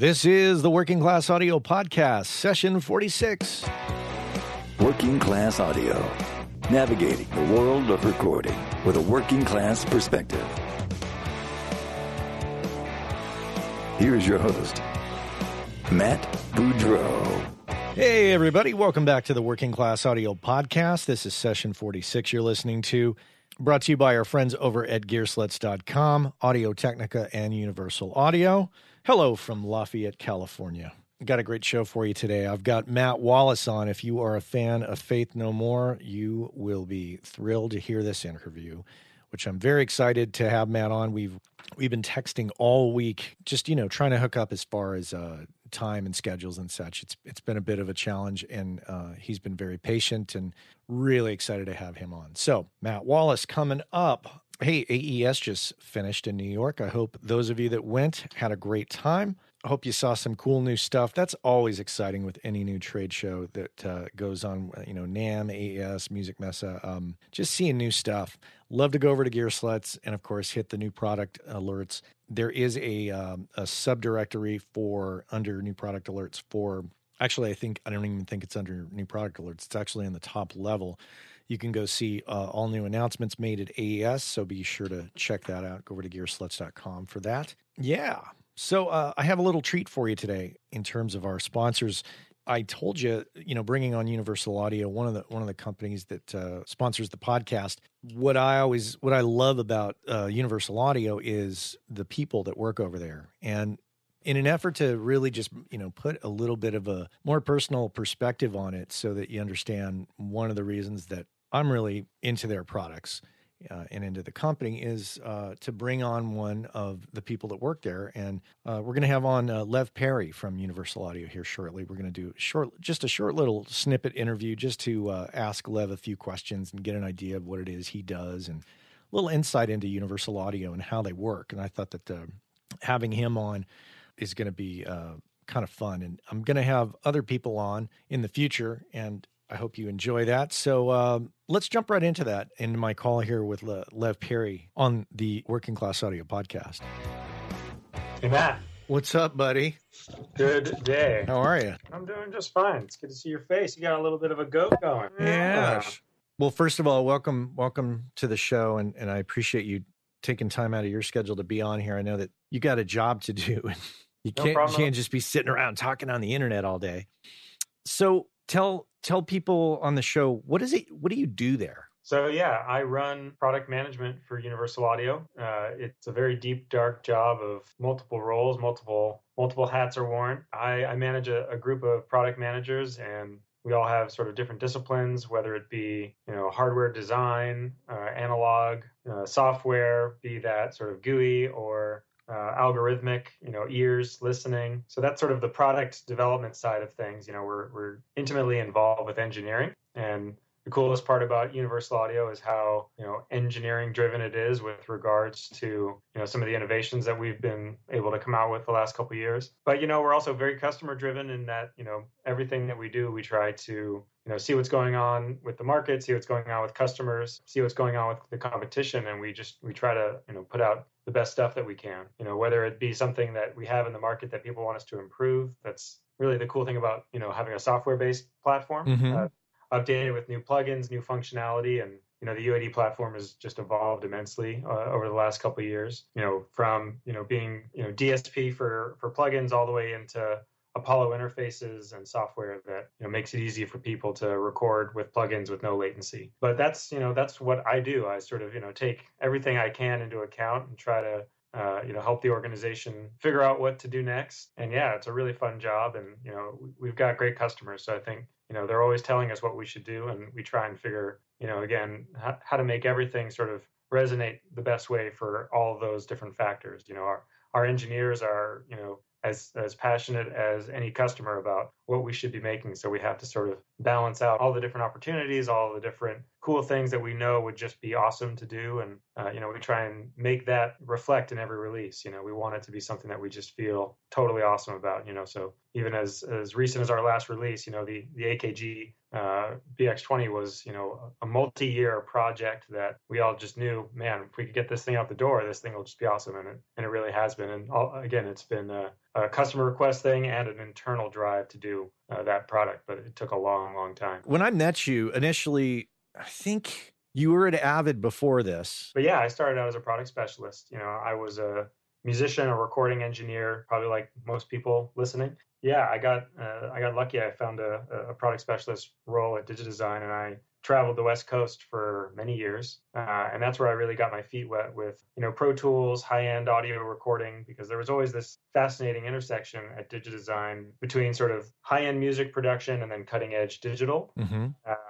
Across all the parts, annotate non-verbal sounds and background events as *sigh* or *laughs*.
This is the Working Class Audio Podcast, session 46. Working Class Audio, navigating the world of recording with a working class perspective. Here's your host, Matt Boudreau. Hey, everybody. Welcome back to the Working Class Audio Podcast. This is session 46 you're listening to, brought to you by our friends over at Gearslutz.com, Audio Technica, and Universal Audio. Hello from Lafayette, California. Got a great show for you today. I've got Matt Wallace on. If you are a fan of Faith No More, you will be thrilled to hear this interview, which I'm very excited to have Matt on. We've we've been texting all week, just you know, trying to hook up as far as uh, time and schedules and such. It's it's been a bit of a challenge, and uh, he's been very patient and really excited to have him on. So Matt Wallace coming up. Hey, AES just finished in New York. I hope those of you that went had a great time. I hope you saw some cool new stuff. That's always exciting with any new trade show that uh, goes on. You know, NAMM, AES, Musikmesse. Um, just seeing new stuff. Love to go over to Gearslutz and, of course, hit the new product alerts. There is a um, a subdirectory for under new product alerts for. Actually, I think I don't even think it's under new product alerts. It's actually in the top level you can go see uh, all new announcements made at AES. So be sure to check that out. Go over to gearslutz.com for that. Yeah. So uh, I have a little treat for you today in terms of our sponsors. I told you, you know, bringing on Universal Audio, one of the one of the companies that uh, sponsors the podcast. What I always, what I love about uh, Universal Audio is the people that work over there, and in an effort to really just you know put a little bit of a more personal perspective on it, so that you understand one of the reasons that I'm really into their products uh, and into the company is uh, to bring on one of the people that work there. And uh, we're going to have on uh, Lev Perry from Universal Audio here shortly. We're going to do short, just a short little snippet interview just to uh, ask Lev a few questions and get an idea of what it is he does and a little insight into Universal Audio and how they work. And I thought that uh, having him on is going to be kind of fun. And I'm going to have other people on in the future. And I hope you enjoy that. So um, let's jump right into that, in my call here with Le- Lev Perry on the Working Class Audio Podcast. Hey, Matt. What's up, buddy? Good day. How are you? I'm doing just fine. It's good to see your face. You got a little bit of a goat going. Yeah. Well, first of all, welcome, welcome to the show, and and I appreciate you taking time out of your schedule to be on here. I know that you got a job to do, and you No can't you can't just be sitting around talking on the internet all day. So tell tell people on the show what is it? What do you do there? So yeah, I run product management for Universal Audio. Uh, it's a very deep, dark job of multiple roles, multiple multiple hats are worn. I, I manage a, a group of product managers, and we all have sort of different disciplines, whether it be you know hardware design, uh, analog, uh, software, be that sort of GUI or uh, algorithmic, you know, ears, listening. So that's sort of the product development side of things. You know, we're we're intimately involved with engineering, and the coolest part about Universal Audio is how you know engineering driven it is with regards to you know some of the innovations that we've been able to come out with the last couple years. But you know, we're also very customer driven in that you know everything that we do, we try to you know see what's going on with the market, see what's going on with customers, see what's going on with the competition, and we just we try to you know put out the best stuff that we can. You know, whether it be something that we have in the market that people want us to improve. That's really the cool thing about you know having a software based platform. Mhm. Uh, updated with new plugins, new functionality, and you know the UAD platform has just evolved immensely uh, over the last couple of years. You know, from you know being you know DSP for for plugins all the way into Apollo interfaces and software that you know makes it easy for people to record with plugins with no latency. But that's you know that's what I do. I sort of you know take everything I can into account and try to uh, you know help the organization figure out what to do next. And yeah, it's a really fun job, and you know we- we've got great customers. So I think you know they're always telling us what we should do, and we try and figure you know again how, how to make everything sort of resonate the best way for all those different factors. You know our our engineers are you know as as passionate as any customer about what we should be making. So we have to sort of balance out all the different opportunities, all the different cool things that we know would just be awesome to do, and uh, you know, we try and make that reflect in every release. You know, we want it to be something that we just feel totally awesome about. You know, so even as as recent as our last release, you know, the the AKG uh, BX20 was, you know, a multi-year project that we all just knew, man, if we could get this thing out the door, this thing will just be awesome, and it and it really has been. And all, again, it's been a, a, customer request thing and an internal drive to do uh, that product, but it took a long, long time. When I met you initially, I think you were at Avid before this. But yeah, I started out as a product specialist. You know, I was a musician, a recording engineer, probably like most people listening yeah, I got uh, I got lucky. I found a, a product specialist role at DigiDesign, and I traveled the West Coast for many years, uh, and that's where I really got my feet wet with you know Pro Tools, high-end audio recording, because there was always this fascinating intersection at DigiDesign between sort of high-end music production and then cutting-edge digital. Mm-hmm.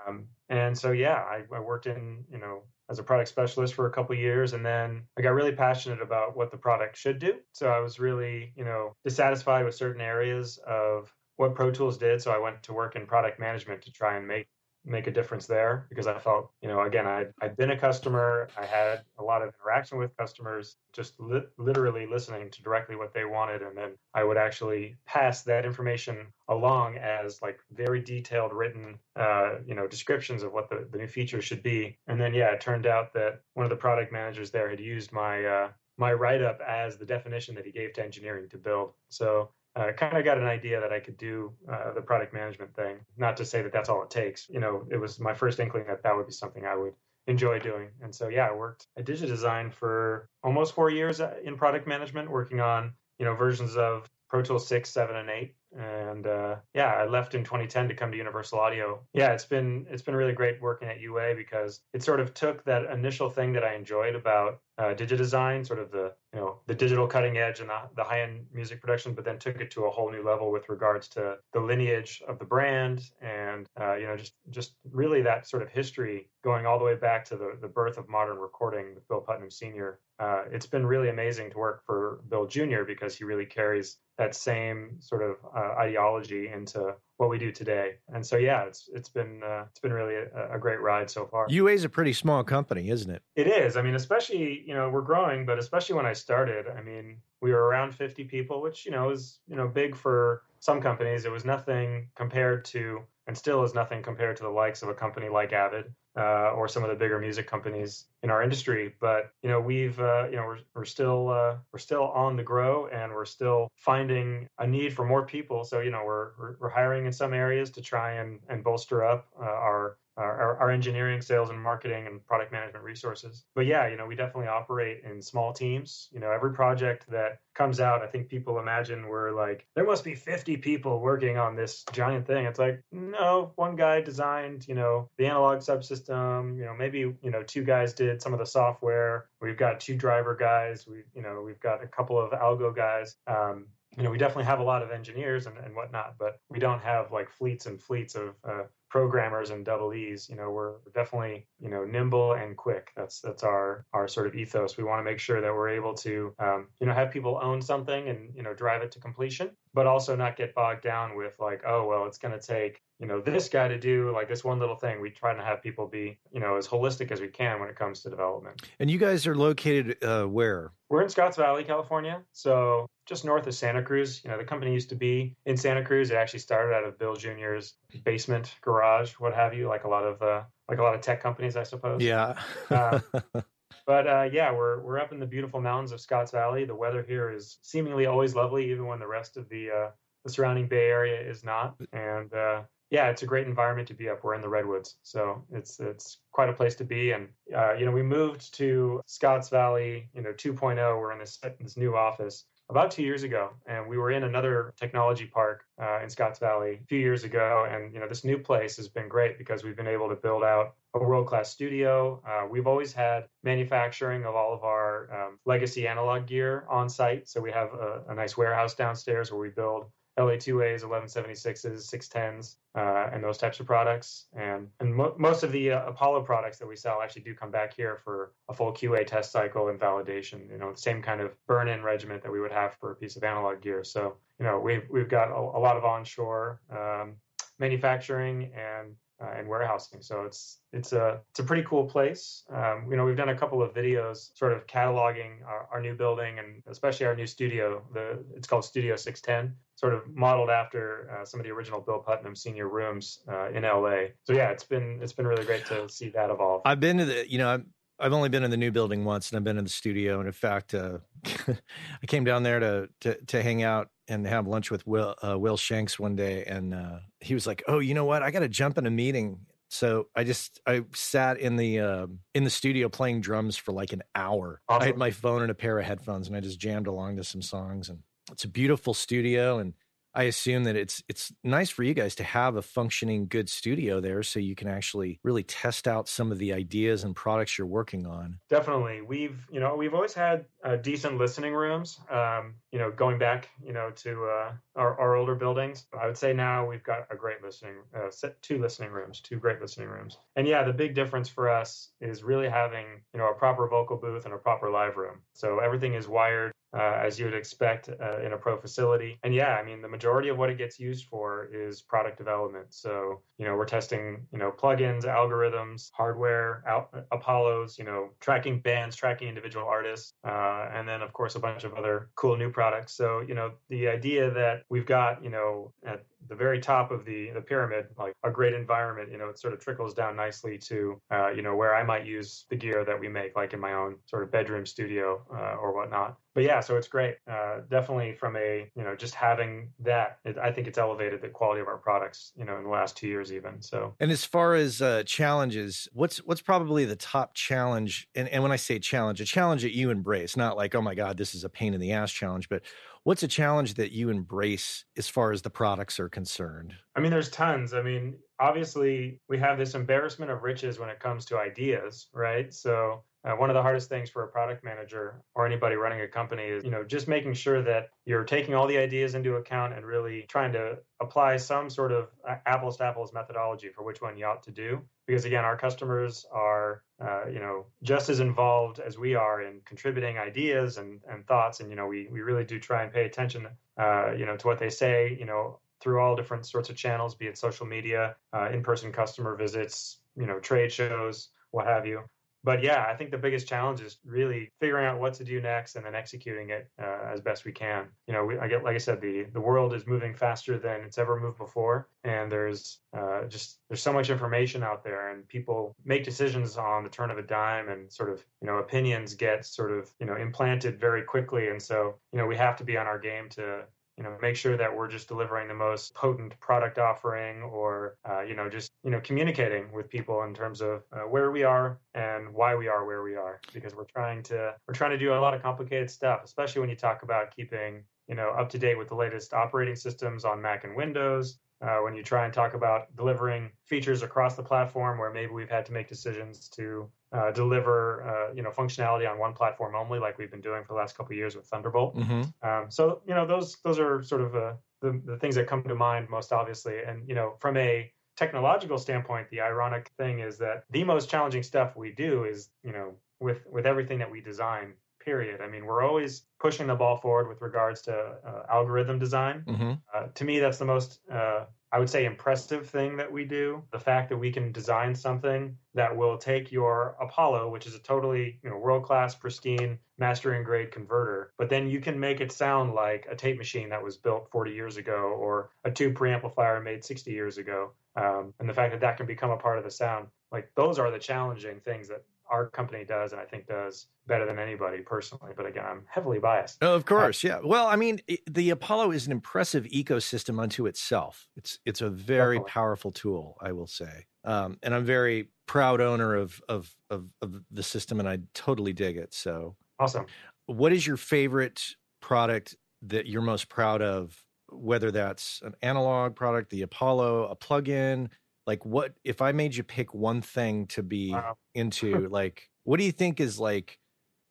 Um, and so yeah, I, I worked in you know as a product specialist for a couple years and then I got really passionate about what the product should do. So I was really, you know, dissatisfied with certain areas of what Pro Tools did, so I went to work in product management to try and make make a difference there because I felt, you know, again, I'd, I'd been a customer. I had a lot of interaction with customers, just li- literally listening to directly what they wanted. And then I would actually pass that information along as like very detailed written, uh, you know, descriptions of what the, the new features should be. And then, yeah, it turned out that one of the product managers there had used my, uh, my write up as the definition that he gave to engineering to build. So uh, kind of got an idea that I could do uh, the product management thing. Not to say that that's all it takes. You know, it was my first inkling that that would be something I would enjoy doing. And so, yeah, I worked at DigiDesign for almost four years uh, in product management, working on you know versions of Pro Tools 6, 7, and 8. And uh, yeah, I left in 2010 to come to Universal Audio. Yeah, it's been it's been really great working at UA because it sort of took that initial thing that I enjoyed about uh, DigiDesign, sort of the you know the digital cutting edge and the, the high end music production, but then took it to a whole new level with regards to the lineage of the brand and uh, you know just just really that sort of history going all the way back to the the birth of modern recording with Bill Putnam Sr. Uh, it's been really amazing to work for Bill Jr. because he really carries that same sort of uh, ideology into what we do today. And so, yeah, it's it's been uh, it's been really a, a, great ride so far. UA is a pretty small company, isn't it? It is. I mean, especially you know we're growing, but especially when I started, I mean, we were around 50 people, which you know is you know big for some companies. It was nothing compared to, and still is nothing compared to the likes of a company like Avid uh, or some of the bigger music companies in our industry. But you know, we've uh, you know we're, we're still uh, we're still on the grow, and we're still finding a need for more people. So you know, we're we're, hiring in some areas to try and and bolster up uh, our our, our, engineering, sales, and marketing and product management resources. But yeah, you know, we definitely operate in small teams. You know, every project that comes out, I think people imagine we're like, there must be 50 people working on this giant thing. It's like, no, one guy designed, you know, the analog subsystem. You know, maybe you know, two guys did some of the software. We've got two driver guys. We, you know, we've got a couple of algo guys. Um, you know, we definitely have a lot of engineers and, and whatnot, but we don't have like fleets and fleets of uh, programmers and double E's. You know, we're definitely you know nimble and quick. That's that's our our sort of ethos. We want to make sure that we're able to um, you know have people own something and you know drive it to completion, but also not get bogged down with like oh well it's going to take you know this guy to do like this one little thing we try to have people be you know as holistic as we can when it comes to development and you guys are located uh, where we're in scotts valley california so just north of santa cruz you know the company used to be in santa cruz it actually started out of bill junior's basement garage what have you like a lot of uh, like a lot of tech companies i suppose yeah uh, *laughs* but uh, yeah, we're we're up in the beautiful mountains of Scotts Valley. The weather here is seemingly always lovely, even when the rest of the uh, the surrounding Bay Area is not. And uh, yeah, it's a great environment to be up. We're in the redwoods, so it's it's quite a place to be. And uh, you know, we moved to Scotts Valley, you know, 2.0. We're in this this new office about two years ago, and we were in another technology park uh, in Scotts Valley a few years ago. And you know, this new place has been great because we've been able to build out a world class studio. Uh, we've always had manufacturing of all of our um, legacy analog gear on site, so we have a, a nice warehouse downstairs where we build LA2As, 1176s, 610s, uh, and those types of products. And and mo- most of the uh, Apollo products that we sell actually do come back here for a full QA test cycle and validation. You know, the same kind of burn-in regiment that we would have for a piece of analog gear. So you know, we've we've got a, a lot of onshore um, manufacturing and uh, and warehousing. So it's it's a it's a pretty cool place. Um, you know, we've done a couple of videos, sort of cataloging our, our, new building and especially our new studio. The it's called Studio 610, sort of modeled after uh, some of the original Bill Putnam senior rooms uh, in LA. So yeah, it's been it's been really great to see that evolve. I've been to the you know I've only been in the new building once, and I've been in the studio. And in fact, uh, *laughs* I came down there to, to, to hang out and have lunch with Will uh, Will Shanks one day, and uh, he was like, "Oh, you know what? I got to jump in a meeting." So I just I sat in the uh, in the studio playing drums for like an hour. Awesome. I had my phone and a pair of headphones, and I just jammed along to some songs. And it's a beautiful studio, and I assume that it's it's nice for you guys to have a functioning good studio there so you can actually really test out some of the ideas and products you're working on. Definitely. We've, you know, we've always had uh, decent listening rooms. Um, you know, going back, you know, to uh, our, our older buildings, I would say now we've got a great listening, uh, set two listening rooms, two great listening rooms. And yeah, the big difference for us is really having, you know, a proper vocal booth and a proper live room. So everything is wired uh, as you would expect uh, in a pro facility. And yeah, I mean, the majority of what it gets used for is product development. So, you know, we're testing, you know, plugins, algorithms, hardware, al- Apollos, you know, tracking bands, tracking individual artists, uh, and then, of course, a bunch of other cool new products. So, you know, the idea that we've got, you know, at the very top of the the pyramid, like a great environment, you know, it sort of trickles down nicely to, uh, you know, where I might use the gear that we make, like in my own sort of bedroom studio uh, or whatnot. But yeah, so it's great. Uh, definitely from a, you know, just having that, it, I think it's elevated the quality of our products, you know, in the last two years even. So. And as far as uh, challenges, what's what's probably the top challenge? And and when I say challenge, a challenge that you embrace, not like, oh my God, this is a pain in the ass challenge, but What's a challenge that you embrace as far as the products are concerned? I mean, there's tons. I mean, obviously, we have this embarrassment of riches when it comes to ideas, right? So, uh, one of the hardest things for a product manager or anybody running a company is, you know, just making sure that you're taking all the ideas into account and really trying to apply some sort of uh, apples to apples methodology for which one you ought to do. Because again, our customers are, uh, you know, just as involved as we are in contributing ideas and, and thoughts. And, you know, we, we really do try and pay attention, uh, you know, to what they say, you know, through all different sorts of channels, be it social media, uh, in-person customer visits, you know, trade shows, what have you but yeah, I think the biggest challenge is really figuring out what to do next and then executing it uh, as best we can. You know, we, I get like I said, the the world is moving faster than it's ever moved before, and there's uh, just there's so much information out there, and people make decisions on the turn of a dime, and sort of you know opinions get sort of you know implanted very quickly, and so you know we have to be on our game to you know make sure that we're just delivering the most potent product offering or uh, you know just you know communicating with people in terms of uh, where we are and why we are where we are because we're trying to we're trying to do a lot of complicated stuff especially when you talk about keeping you know up to date with the latest operating systems on mac and windows uh, when you try and talk about delivering features across the platform where maybe we've had to make decisions to uh, deliver uh, you know functionality on one platform only like we've been doing for the last couple of years with thunderbolt. Mm-hmm. um, so you know those those are sort of uh, the, the things that come to mind most obviously. And you know from a technological standpoint the ironic thing is that the most challenging stuff we do is you know with with everything that we design period. I mean, we're always pushing the ball forward with regards to uh, algorithm design. Mm-hmm. Uh, to me, that's the most, uh, I would say, impressive thing that we do. The fact that we can design something that will take your Apollo, which is a totally you know world class, pristine, mastering grade converter, but then you can make it sound like a tape machine that was built 40 years ago or a tube preamplifier made 60 years ago. Um, and the fact that that can become a part of the sound, like those are the challenging things that our company does, and I think does better than anybody personally. But again, I'm heavily biased. Oh, of course, uh, yeah. Well, I mean, it, the Apollo is an impressive ecosystem unto itself. It's it's a very definitely. powerful tool, I will say, um, and I'm very proud owner of, of of of the system, and I totally dig it. So awesome. What is your favorite product that you're most proud of? Whether that's an analog product, the Apollo, a plugin, like what if i made you pick one thing to be wow. into *laughs* like what do you think is like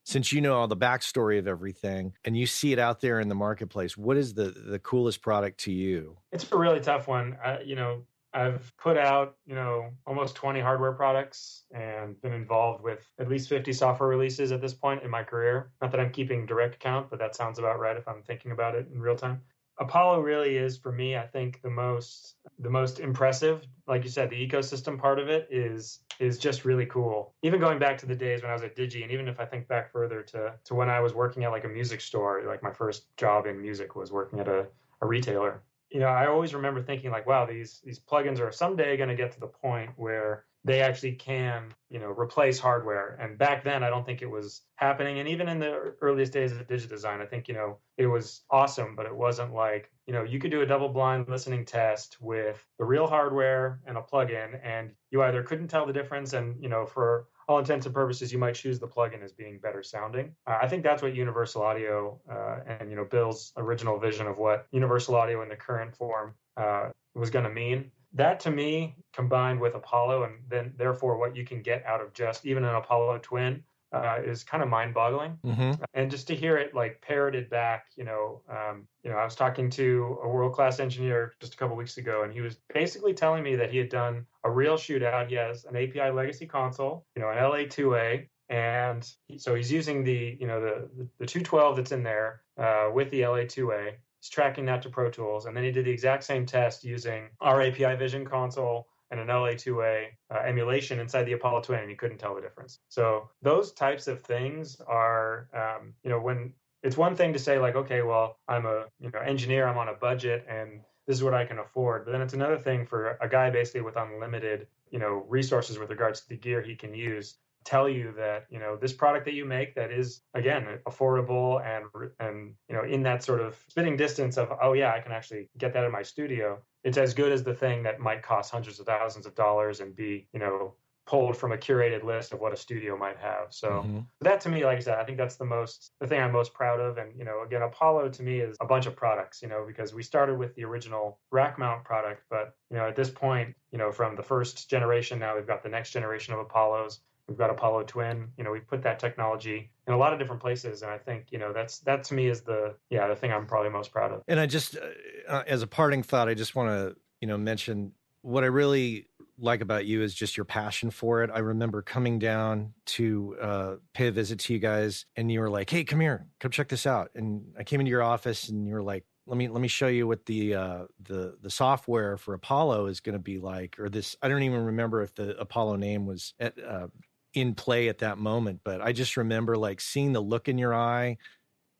since you know all the backstory of everything and you see it out there in the marketplace what is the the coolest product to you it's a really tough one uh, you know I've put out, you know, almost 20 hardware products and been involved with at least 50 software releases at this point in my career. Not that I'm keeping direct count, but that sounds about right if I'm thinking about it in real time. Apollo really is for me, I think the most the most impressive. Like you said, the ecosystem part of it is is just really cool. Even going back to the days when I was at Digi, and even if I think back further to to when I was working at like a music store, like my first job in music was working at a, a retailer. You know, I always remember thinking like, wow, these these plugins are someday going to get to the point where they actually can, you know, replace hardware. And back then, I don't think it was happening. And even in the earliest days of DigiDesign, I think, you know, it was awesome, but it wasn't like, you know, you could do a double blind listening test with the real hardware and a plugin, and you either couldn't tell the difference, and, you know, for all intents and purposes, you might choose the plugin as being better sounding. Uh, I think that's what Universal Audio uh, and, you know, Bill's original vision of what Universal Audio in the current form uh, was going to mean that to me combined with apollo and then therefore what you can get out of just even an apollo twin uh, is kind of mind-boggling. Mm-hmm. and just to hear it like parroted back you know um, you know i was talking to a world-class engineer just a couple weeks ago and he was basically telling me that he had done a real shootout. He has an api legacy console you know an la2a and so he's using the you know the the 212 that's in there uh, with the la2a He's tracking that to Pro Tools. And then he did the exact same test using our API Vision console and an LA2A uh, emulation inside the Apollo Twin, and he couldn't tell the difference. So those types of things are, um, you know, when it's one thing to say like, okay, well, I'm a you know engineer, I'm on a budget, and this is what I can afford. But then it's another thing for a guy basically with unlimited, you know, resources with regards to the gear he can use tell you that you know this product that you make that is again affordable and and you know in that sort of spitting distance of oh yeah I can actually get that in my studio it's as good as the thing that might cost hundreds of thousands of dollars and be you know pulled from a curated list of what a studio might have. So mm-hmm. that to me like I said I think that's the most the thing I'm most proud of. And you know again Apollo to me is a bunch of products you know because we started with the original rack mount product but you know at this point you know from the first generation now we've got the next generation of Apollos We've got Apollo Twin. You know, we've put that technology in a lot of different places, and I think you know that's that to me is the yeah the thing I'm probably most proud of. And I just, uh, uh as a parting thought, I just want to you know mention what I really like about you is just your passion for it. I remember coming down to uh, pay a visit to you guys, and you were like, "Hey, come here, come check this out." And I came into your office, and you were like, let me let me show you what the uh, the the software for Apollo is going to be like, or this. I don't even remember if the Apollo name was at, uh, in play at that moment. But I just remember like seeing the look in your eye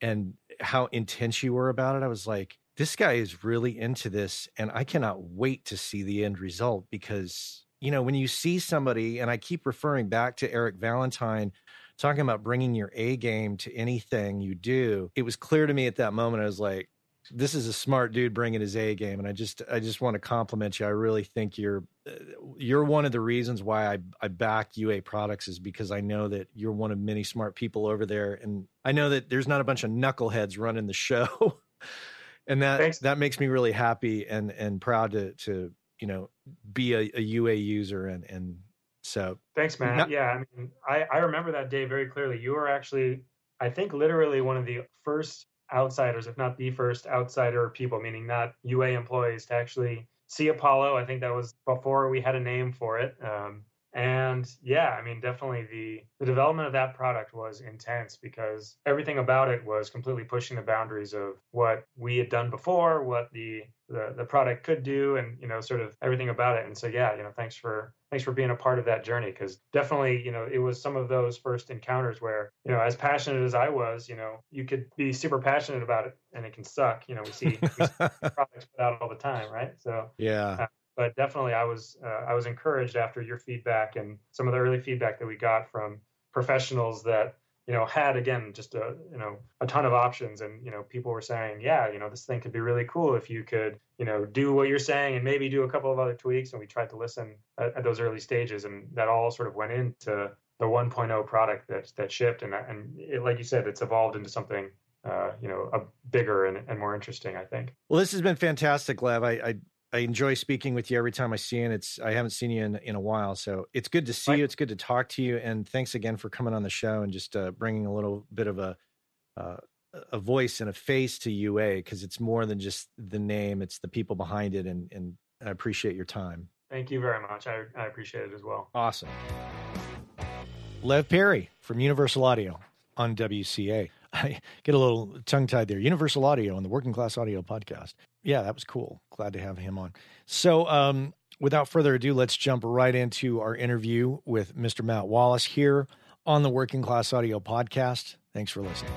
and how intense you were about it. I was like, this guy is really into this, and I cannot wait to see the end result because you know when you see somebody, and I keep referring back to Eric Valentine talking about bringing your A game to anything you do. It was clear to me at that moment. I was like, this is a smart dude bringing his A game, and I just I just want to compliment you. I really think you're uh, you're one of the reasons why I I back UA products is because I know that you're one of many smart people over there, and I know that there's not a bunch of knuckleheads running the *laughs* show, and that Thanks. that makes me really happy and and proud to to you know be a, a UA user and and so thanks man not, yeah I mean I I remember that day very clearly. You were actually I think literally one of the first outsiders, if not the first outsider people, meaning not UA employees, to actually see Apollo. I think that was before we had a name for it. Um, and yeah, I mean, definitely the the development of that product was intense because everything about it was completely pushing the boundaries of what we had done before, what the the, the product could do, and you know, sort of everything about it. And so yeah, you know, thanks for thanks for being a part of that journey because definitely, you know, it was some of those first encounters where you know, as passionate as I was, you know, you could be super passionate about it and it can suck. You know, we see, we see *laughs* products put out all the time, right? So yeah. Uh, But definitely I was uh, I was encouraged after your feedback and some of the early feedback that we got from professionals that you know had again just a you know a ton of options and you know people were saying yeah you know this thing could be really cool if you could you know do what you're saying and maybe do a couple of other tweaks and we tried to listen at, at those early stages and that all sort of went into the 1.0 product that that shipped and and it, like you said it's evolved into something uh, you know, a bigger and, and more interesting, I think. Well, this has been fantastic, Lev. I, I I enjoy speaking with you every time I see you. And it's I haven't seen you in, in a while, so it's good to see right. you. It's good to talk to you. And thanks again for coming on the show and just uh, bringing a little bit of a uh, a voice and a face to UA because it's more than just the name; it's the people behind it. And and I appreciate your time. Thank you very much. I, I appreciate it as well. Awesome. Lev Perry from Universal Audio on WCA. *laughs* I get a little tongue tied there. Universal Audio on the Working Class Audio podcast. Yeah, that was cool. Glad to have him on. So, um, without further ado, let's jump right into our interview with Mr. Matt Wallace here on the Working Class Audio podcast. Thanks for listening.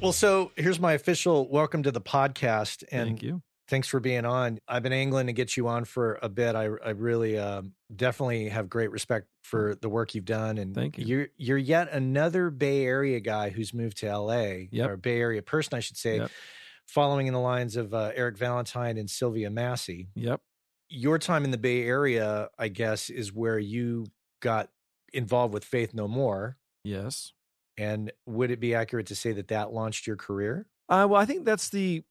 Well, so here's my official welcome to the podcast. And Thank you. Thanks for being on. I've been angling to get you on for a bit. I, I really um, definitely have great respect for the work you've done, and Thank you. You're you're yet another Bay Area guy who's moved to L.A. Yep. or Bay Area person, I should say, Yep. Following in the lines of uh, Eric Valentine and Sylvia Massy. Yep. Your time in the Bay Area, I guess, is where you got involved with Faith No More. Yes. And would it be accurate to say that that launched your career? Uh, well, I think that's the.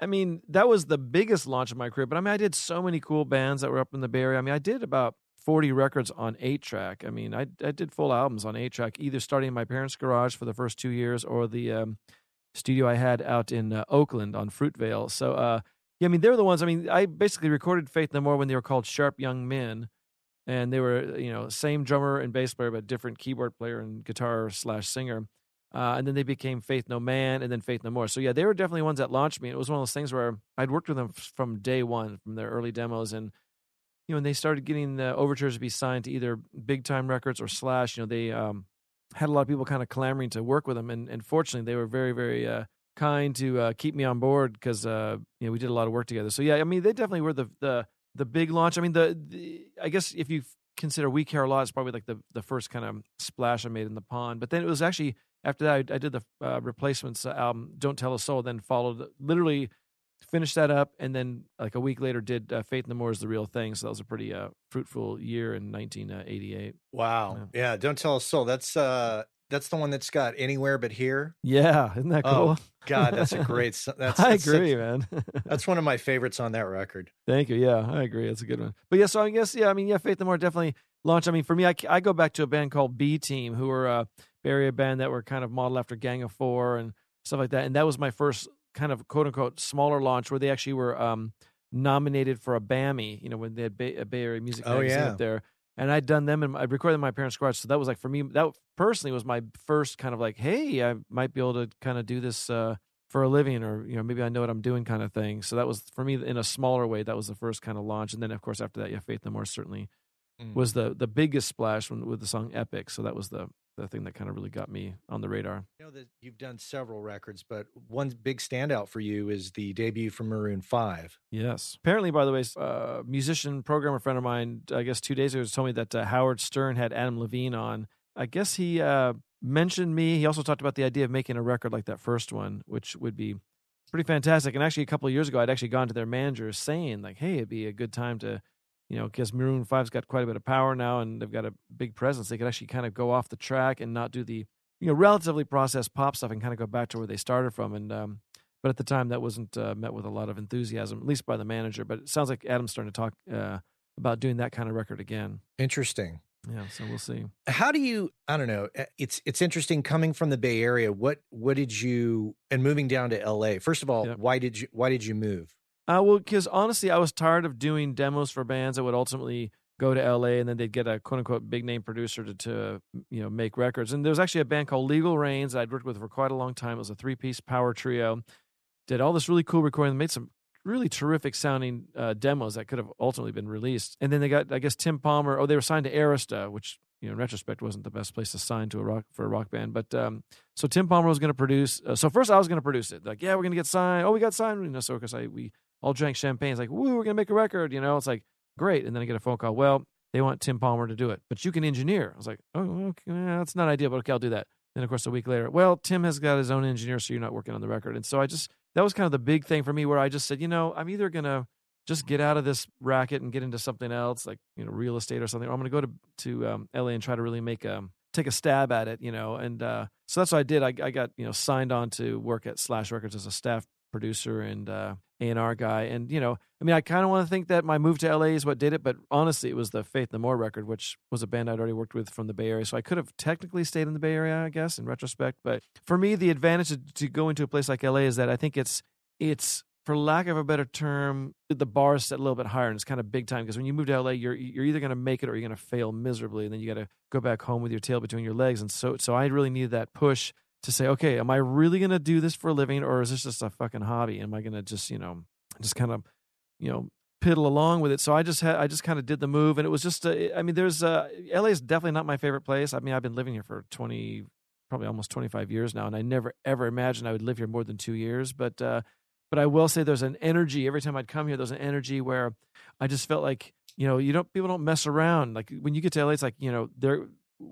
I mean, that was the biggest launch of my career. But I mean, I did so many cool bands that were up in the Bay Area. I mean, I did about forty records on eight track. I mean, I I did full albums on eight track, either starting in my parents' garage for the first two years, or the um, studio I had out in uh, Oakland on Fruitvale. So, uh, yeah, I mean, they're the ones. I mean, I basically recorded Faith No More when they were called Sharp Young Men, and they were you know same drummer and bass player, but different keyboard player and guitar slash singer. Uh, and then they became Faith No Man, and then Faith No More. So yeah, they were definitely ones that launched me. It was one of those things where I'd worked with them from day one, from their early demos, and you know, when they started getting the overtures to be signed to either Big Time Records or Slash, you know, they um, had a lot of people kind of clamoring to work with them, and, and fortunately, they were very, very uh, kind to uh, keep me on board because uh, you know we did a lot of work together. So yeah, I mean, they definitely were the the the big launch. I mean, the, the I guess if you consider We Care a Lot, it's probably like the the first kind of splash I made in the pond. But then it was actually after that I, I did the uh, replacements album, Don't Tell a Soul. Then followed literally finished that up, and then like a week later did uh, Faith No More is the real thing. So that was a pretty uh, fruitful year in 1988. Wow. Yeah. Don't tell a soul. That's uh that's the one that's got anywhere but here. Yeah, isn't that Oh, cool? God, that's a *laughs* great. so- That's I that's such- agree, man. that's one of my favorites on that record. Thank you. Yeah, I agree. That's a good one. But yeah, so I guess yeah, I mean yeah, Faith No More definitely launched. I mean, for me, I, I go back to a band called B Team, who were a Bay Area band that were kind of modeled after Gang of Four and stuff like that. And that was my first kind of quote unquote smaller launch where they actually were um, nominated for a BAMI. You know, when they had Bay, a Bay Area music Oh, magazine yeah. up there. And I'd done them and I recorded them in my parents' garage. So that was like for me, that personally was my first kind of like, hey, I might be able to kind of do this uh, for a living or, you know, maybe I know what I'm doing kind of thing. So that was for me in a smaller way, that was the first kind of launch. And then of course after that, yeah, Faith No More certainly Mm. was the the biggest splash when, with the song Epic. So that was the the thing that kind of really got me on the radar. I know that you've done several records, but one big standout for you is the debut from Maroon Five. Yes. Apparently, by the way, a musician programmer friend of mine, I guess two days ago, told me that uh, Howard Stern had Adam Levine on. I guess he uh, mentioned me. He also talked about the idea of making a record like that first one, which would be pretty fantastic. And actually, a couple of years ago, I'd actually gone to their manager saying, like, hey, it'd be a good time to, you know, because Maroon 5's got quite a bit of power now and they've got a big presence. They could actually kind of go off the track and not do the, you know, relatively processed pop stuff and kind of go back to where they started from. And, um, but at the time, that wasn't uh, met with a lot of enthusiasm, at least by the manager. But it sounds like Adam's starting to talk uh, about doing that kind of record again. Interesting. Yeah, so we'll see. How do you? I don't know. eh, It's it's interesting coming from the Bay Area. What what did you and moving down to L.A. First of all, Yep. why did you why did you move? Uh, well, because honestly, I was tired of doing demos for bands that would ultimately go to LA and then they'd get a quote unquote big name producer to, to you know make records. And there was actually a band called Legal Reins that I'd worked with for quite a long time. It was a three piece power trio. Did all this really cool recording, made some really terrific sounding uh, demos that could have ultimately been released. And then they got, I guess, Tim Palmer. Oh, they were signed to Arista, which you know in retrospect wasn't the best place to sign to a rock for a rock band. But um, so Tim Palmer was going to produce. Uh, so first I was going to produce it. Like, yeah, we're going to get signed. Oh, we got signed. You know, so because I we all drank champagne. It's like, woo, we're to make a record. You know, it's like, great. And then I get a phone call. Well, they want Tim Palmer to do it, but you can engineer. I was like, oh, okay, that's not ideal, but okay, I'll do that. Then, of course, a week later, well, Tim has got his own engineer, so you're not working on the record. And so I just, that was kind of the big thing for me where I just said, you know, I'm either to just get out of this racket and get into something else, like, you know, real estate or something, or I'm to go to, to um, LA and try to really make a, take a stab at it, you know. And uh, so that's what I did. I, I got, you know, signed on to work at Slash Records as a staff producer and uh, A&R guy. And, you know, I mean, I kind of want to think that my move to LA is what did it, but honestly, it was the Faith No More record, which was a band I'd already worked with from the Bay Area. So I could have technically stayed in the Bay Area, I guess, in retrospect. But for me, the advantage to, to go into a place like LA is that I think it's, it's, for lack of a better term, the bar is set a little bit higher and it's kind of big time because when you move to LA, you're you're either going to make it or you're going to fail miserably, and then you got to go back home with your tail between your legs. And so, so I really needed that push to say, okay, am I really going to do this for a living or is this just a fucking hobby? Am I going to just, you know, just kind of, you know, piddle along with it. So I just had, I just kind of did the move and it was just, a, I mean, there's, uh, LA is definitely not my favorite place. I mean, I've been living here for 20, probably almost 25 years now. And I never ever imagined I would live here more than two years. But, uh, but I will say there's an energy every time I'd come here. There's an energy where I just felt like, you know, you don't, people don't mess around. Like when you get to LA, it's like, you know, there,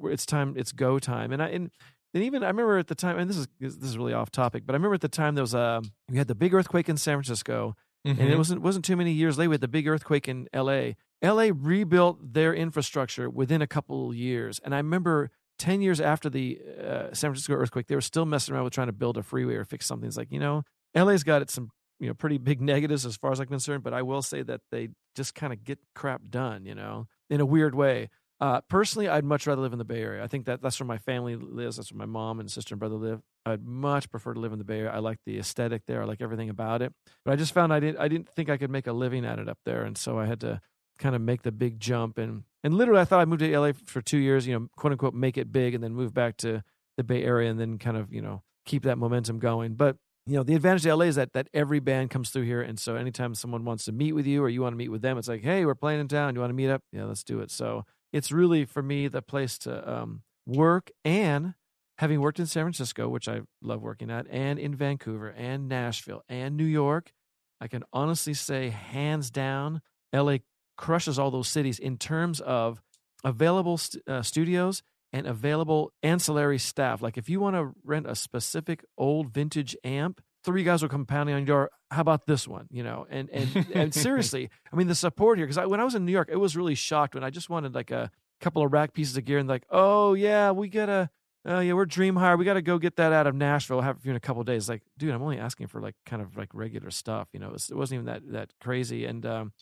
it's time, it's go time. And I, and, and even I remember at the time, and this is this is really off topic, but I remember at the time there was a we had the big earthquake in San Francisco, mm-hmm. and it wasn't wasn't too many years later we had the big earthquake in L.A. L.A. rebuilt their infrastructure within a couple years, and I remember ten years after the uh, San Francisco earthquake, they were still messing around with trying to build a freeway or fix something. It's like you know, L.A.'s got it some you know pretty big *laughs* negatives as far as I'm concerned, but I will say that they just kind of get crap done, you know, in a weird way. Uh, personally, I'd much rather live in the Bay Area. I think that that's where my family lives. That's where my mom and sister and brother live. I'd much prefer to live in the Bay Area. I like the aesthetic there. I like everything about it. But I just found I didn't I didn't think I could make a living at it up there, and so I had to kind of make the big jump. And and literally, I thought I moved to LA for two years. You know, quote unquote, make it big, and then move back to the Bay Area, and then kind of you know keep that momentum going. But you know, the advantage of LA is that that every band comes through here, and so anytime someone wants to meet with you or you want to meet with them, it's like, hey, we're playing in town. You want to meet up? Yeah, let's do it. So it's really for me the place to um, work and having worked in San Francisco, which I love working at, and in Vancouver and Nashville and New York, I can honestly say, hands down, LA crushes all those cities in terms of available st- uh, studios and available ancillary staff. Like if you want to rent a specific old vintage amp, three guys will come pounding on your door. How about this one? You know, and and and *laughs* seriously, I mean the support here because I, when I was in New York, it was really shocked when I just wanted like a couple of rack pieces of gear and like, oh yeah, we gotta. Oh yeah, we're Dreamhire. We got to go get that out of Nashville. have you in a couple days. Like, dude, I'm only asking for like kind of like regular stuff. You know, it, was, not even that that crazy. And um,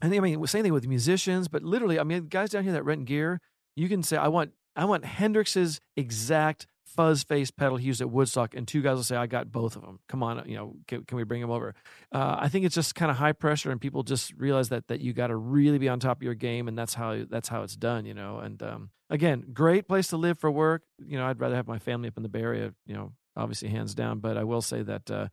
and I mean, same thing with musicians. But literally, I mean, guys down here that rent gear, you can say, I want I want Hendrix's exact fuzz face pedal he used at Woodstock, and two guys will say, "I got both of them. Come on, you know, can, can we bring them over?" Uh, I think it's just kind of high pressure, and people just realize that that you got to really be on top of your game, and that's how that's how it's done, you know. And um, again, great place to live for work. You know, I'd rather have my family up in the Bay Area, you know, obviously hands down. But I will say that uh,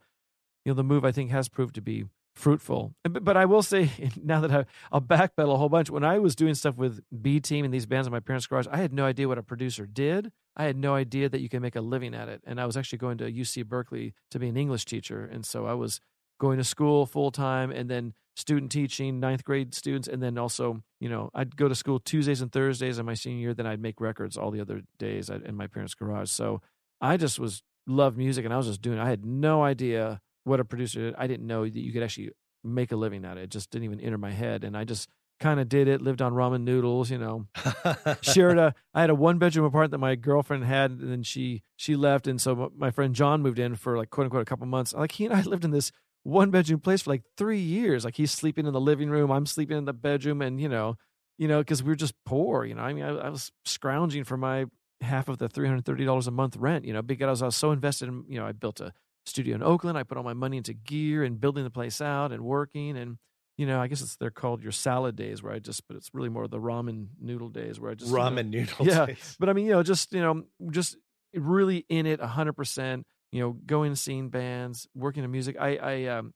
you know the move I think has proved to be fruitful. But I will say *laughs* now that I, I'll backpedal a whole bunch. When I was doing stuff with B Team and these bands in my parents' garage, I had no idea what a producer did. I had no idea that you can make a living at it. And I was actually going to UC Berkeley to be an English teacher, and so I was going to school full time and then student teaching ninth grade students and then also you know i'd go to school tuesdays and thursdays in my senior year then i'd make records all the other days in my parents garage so i just was loved music and i was just doing i had no idea what a producer did. I didn't know that you could actually make a living at it. It just didn't even enter my head. And I just kind of did it, lived on ramen noodles, you know. *laughs* Shared a I had a one bedroom apartment that my girlfriend had and then she she left and so my friend John moved in for like quote unquote a couple months. Like he and I lived in this one bedroom place for like 3 years. Like he's sleeping in the living room, I'm sleeping in the bedroom and you know, you know, cuz we were just poor, you know. I mean, I, I was scrounging for my half of the $330 a month rent, you know, because I was so invested in, you know, I built a studio in Oakland. I put all my money into gear and building the place out and working. And, you know, I guess it's they're called your salad days where I just, but it's really more the ramen noodle days where I just ramen you know, noodle *laughs* yeah. Days. But I mean, you know, just, you know, just really in it hundred percent, you know, going and seeing bands, working in music. I, I, um,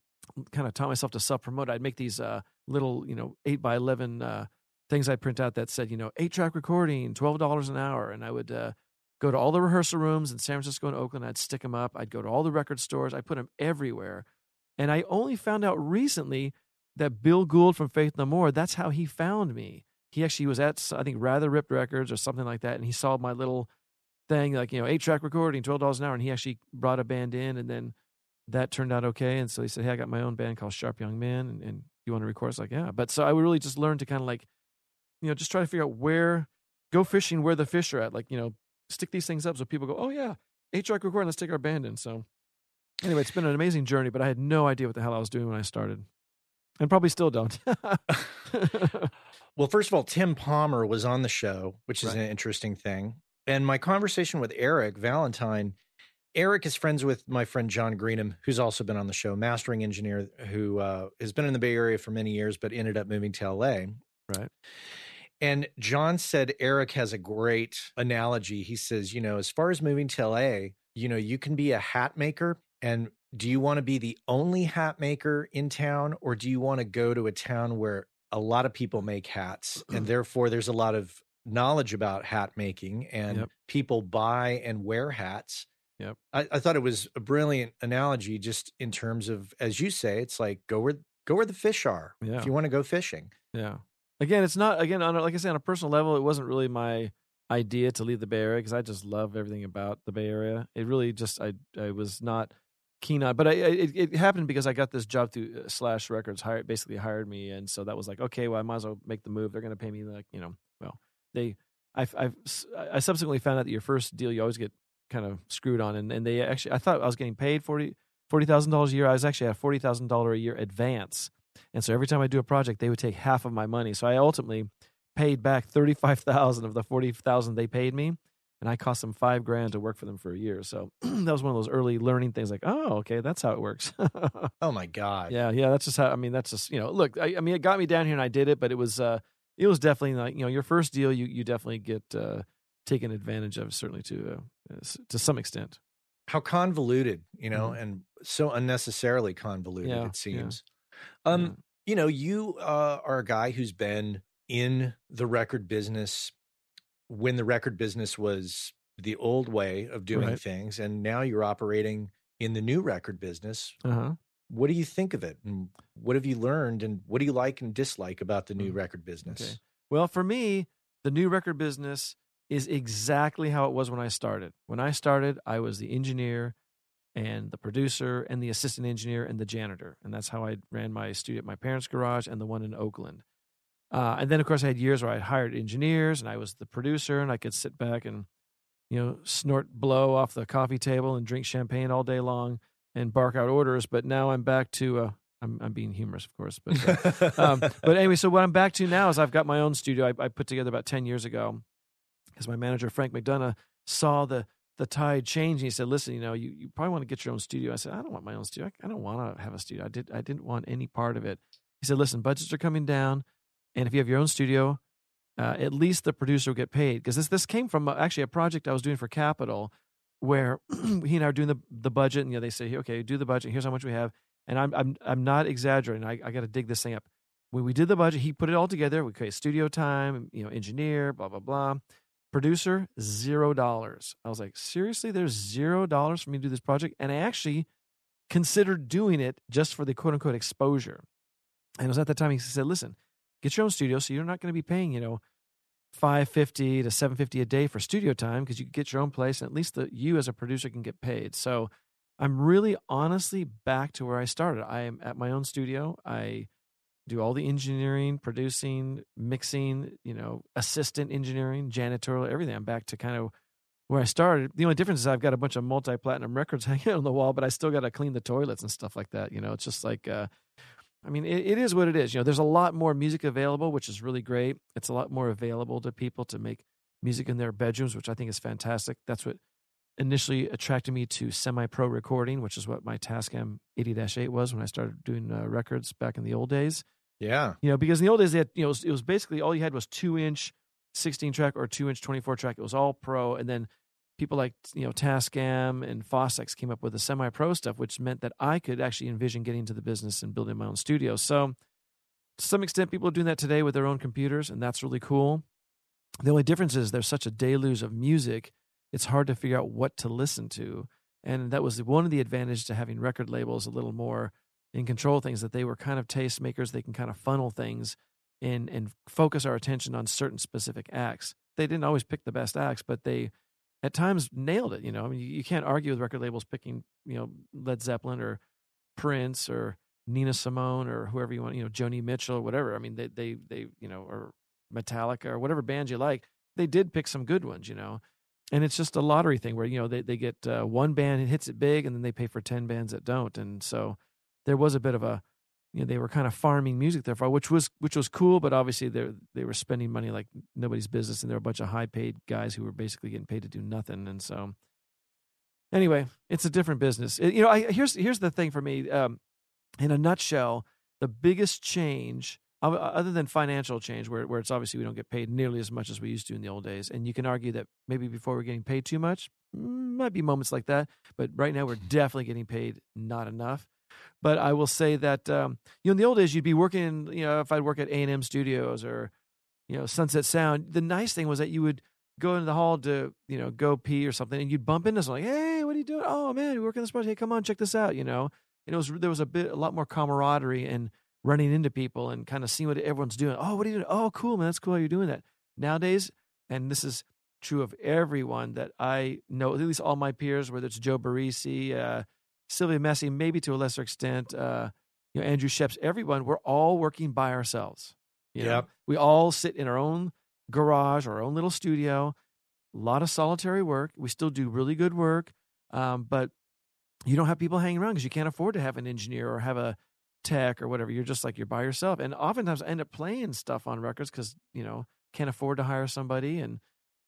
kind of taught myself to self promote. I'd make these, uh, little, you know, eight by 11, uh, things I print out that said, you know, eight track recording, $12 an hour. And I would, uh, go to all the rehearsal rooms in San Francisco and Oakland. I'd stick them up. I'd go to all the record stores. I put them everywhere. And I only found out recently that Bill Gould from Faith No More, that's how he found me. He actually was at, I think, Rather Ripped Records or something like that. And he saw my little thing, like, you know, eight track recording, $12 an hour. And he actually brought a band in. And then that turned out okay. And so he said, Hey, I got my own band called Sharp Young Men. And, and you want to record? It's like, Yeah. But so I would really just learn to kind of like, you know, just try to figure out where, go fishing where the fish are at. Like, you know, stick these things up so people go, oh yeah, eight track recording, let's take our band in. So anyway, it's been an amazing journey, but I had no idea what the hell I was doing when I started. And probably still don't. *laughs* well, first of all, Tim Palmer was on the show, which is right. an interesting thing. And my conversation with Eric Valentine, Eric is friends with my friend John Greenham, who's also been on the show, mastering engineer who uh, has been in the Bay Area for many years, but ended up moving to LA. Right. And John said Eric has a great analogy. He says, you know, as far as moving to LA, you know, you can be a hat maker and do you want to be the only hat maker in town or do you want to go to a town where a lot of people make hats and *clears throat* therefore there's a lot of knowledge about hat making and Yep. people buy and wear hats Yep. I, I thought it was a brilliant analogy just in terms of as you say it's like go where go where the fish are Yeah. if you want to go fishing Yeah. Again, it's not again on a, like I say on a personal level, it wasn't really my idea to leave the Bay Area because I just love everything about the Bay Area. It really just I I was not keen on, but I it, it happened because I got this job through uh, Slash Records, hired basically hired me, and so that was like okay, well I might as well make the move. They're going to pay me like you know well they I've, I've I subsequently found out that your first deal you always get kind of screwed on, and and they actually I thought I was getting paid forty forty thousand dollars a year. I was actually at forty thousand dollar a year advance. And so every time I do a project, they would take half of my money. So I ultimately paid back thirty five thousand of the forty thousand they paid me, and I cost them five grand to work for them for a year. So *clears throat* that was one of those early learning things. Like, oh, okay, that's how it works. *laughs* oh my god yeah, yeah, that's just how. I mean, that's just you know, look, I, I mean, it got me down here and I did it, but it was uh, it was definitely like you know, your first deal, you you definitely get uh, taken advantage of, certainly to uh, to some extent. how convoluted you know Mhm. and so unnecessarily convoluted Yeah, yeah. it seems um Yeah. you know you uh, are a guy who's been in the record business when the record business was the old way of doing Right. things and now you're operating in the new record business Uh huh. what do you think of it and what have you learned and what do you like and dislike about the new Mm, record business Okay. Well, for me, the new record business is exactly how it was when I started. When I started, I was the engineer and the producer and the assistant engineer and the janitor. And that's how I ran my studio at my parents' garage and the one in Oakland. Uh, and then, of course, I had years where I hired engineers and I was the producer and I could sit back and, you know, snort blow off the coffee table and drink champagne all day long and bark out orders. But now I'm back to, uh, I'm, I'm being humorous, of course, but uh, *laughs* um, but anyway, so what I'm back to now is I've got my own studio I, I put together about 10 years ago because my manager, Frank McDonough, saw the the tide change. And he said, listen, you know, you, you probably want to get your own studio. I said, I don't want my own studio. I, I don't want to have a studio. I did I didn't want any part of it. He said, listen, budgets are coming down. And if you have your own studio, uh, at least the producer will get paid. Because this this came from uh, actually a project I was doing for Capitol where *clears throat* he and I are doing the, the budget. And you know, they say, okay, do the budget. Here's how much we have. And I'm I'm I'm not exaggerating. I, I got to dig this thing up. When we did the budget, he put it all together. We created studio time, you know, engineer, blah blah blah. Producer zero dollars. I was like, seriously, there's zero dollars for me to do this project, and I actually considered doing it just for the quote unquote exposure. And it was at that time he said, listen, get your own studio, so you're not going to be paying, you know, five fifty to seven fifty a day for studio time because you get your own place, and at least the you as a producer can get paid. So I'm really honestly back to where I started. I am at my own studio. I do all the engineering, producing, mixing, you know, assistant engineering, janitorial, everything. I'm back to kind of where I started. The only difference is I've got a bunch of multi platinum records *laughs* hanging on the wall, but I still got to clean the toilets and stuff like that. You know, it's just like, uh, I mean, it, it is what it is. You know, there's a lot more music available, which is really great. It's a lot more available to people to make music in their bedrooms, which I think is fantastic. That's what initially attracted me to semi-pro recording, which is what my Tascam 80-8 was when I started doing uh, records back in the old days. yeah You know, because in the old days, they had, you know, it was, it was basically all you had was two inch 16 track or two inch 24 track. It was all pro. And then people like, you know, Tascam and Fostex came up with the semi pro stuff, which meant that I could actually envision getting into the business and building my own studio. So to some extent, people are doing that today with their own computers, and that's really cool. The only difference is there's such a deluge of music, it's hard to figure out what to listen to. And that was one of the advantages to having record labels a little more in control things that they were kind of tastemakers. They can kind of funnel things and and focus our attention on certain specific acts. They didn't always pick the best acts, but they at times nailed it. You know, I mean, you, you can't argue with record labels picking you know Led Zeppelin or Prince or Nina Simone or whoever you want, you know, Joni Mitchell, whatever. I mean, they they they you know or Metallica or whatever band you like. They did pick some good ones, you know. And it's just a lottery thing where you know they they get uh, one band and hits it big, and then they pay for ten bands that don't, and so there was a bit of a you know they were kind of farming music there for which was which was cool but obviously they they were spending money like nobody's business and there were a bunch of high paid guys who were basically getting paid to do nothing and so anyway it's a different business It- you know I, here's here's the thing for me um, in a nutshell the biggest change other than financial change, where where it's obviously we don't get paid nearly as much as we used to in the old days, and you can argue that maybe before we're getting paid too much, mm, might be moments like that, but right now we're *laughs* definitely getting paid not enough. But I will say that um, you know in the old days you'd be working, you know, if I'd work at A and M Studios or you know Sunset Sound, the nice thing was that you would go into the hall to you know go pee or something, and you'd bump into someone like, hey, what are you doing? Oh man, you work on this project? Hey, come on, check this out. You know, and it was there was a bit a lot more camaraderie and running into people and kind of seeing what everyone's doing. Oh, what are you doing? Oh, cool, man, that's cool. How you're doing that nowadays, and this is true of everyone that I know, at least all my peers, whether it's Joe Barresi, uh, Sylvia Massy, maybe to a lesser extent, uh, you know, Andrew Scheps, everyone, we're all working by ourselves. You know? Yep. We all sit in our own garage our own little studio. A lot of solitary work. We still do really good work, um, but you don't have people hanging around because you can't afford to have an engineer or have a tech or whatever. You're just like you're by yourself. And oftentimes I end up playing stuff on records because you know can't afford to hire somebody, and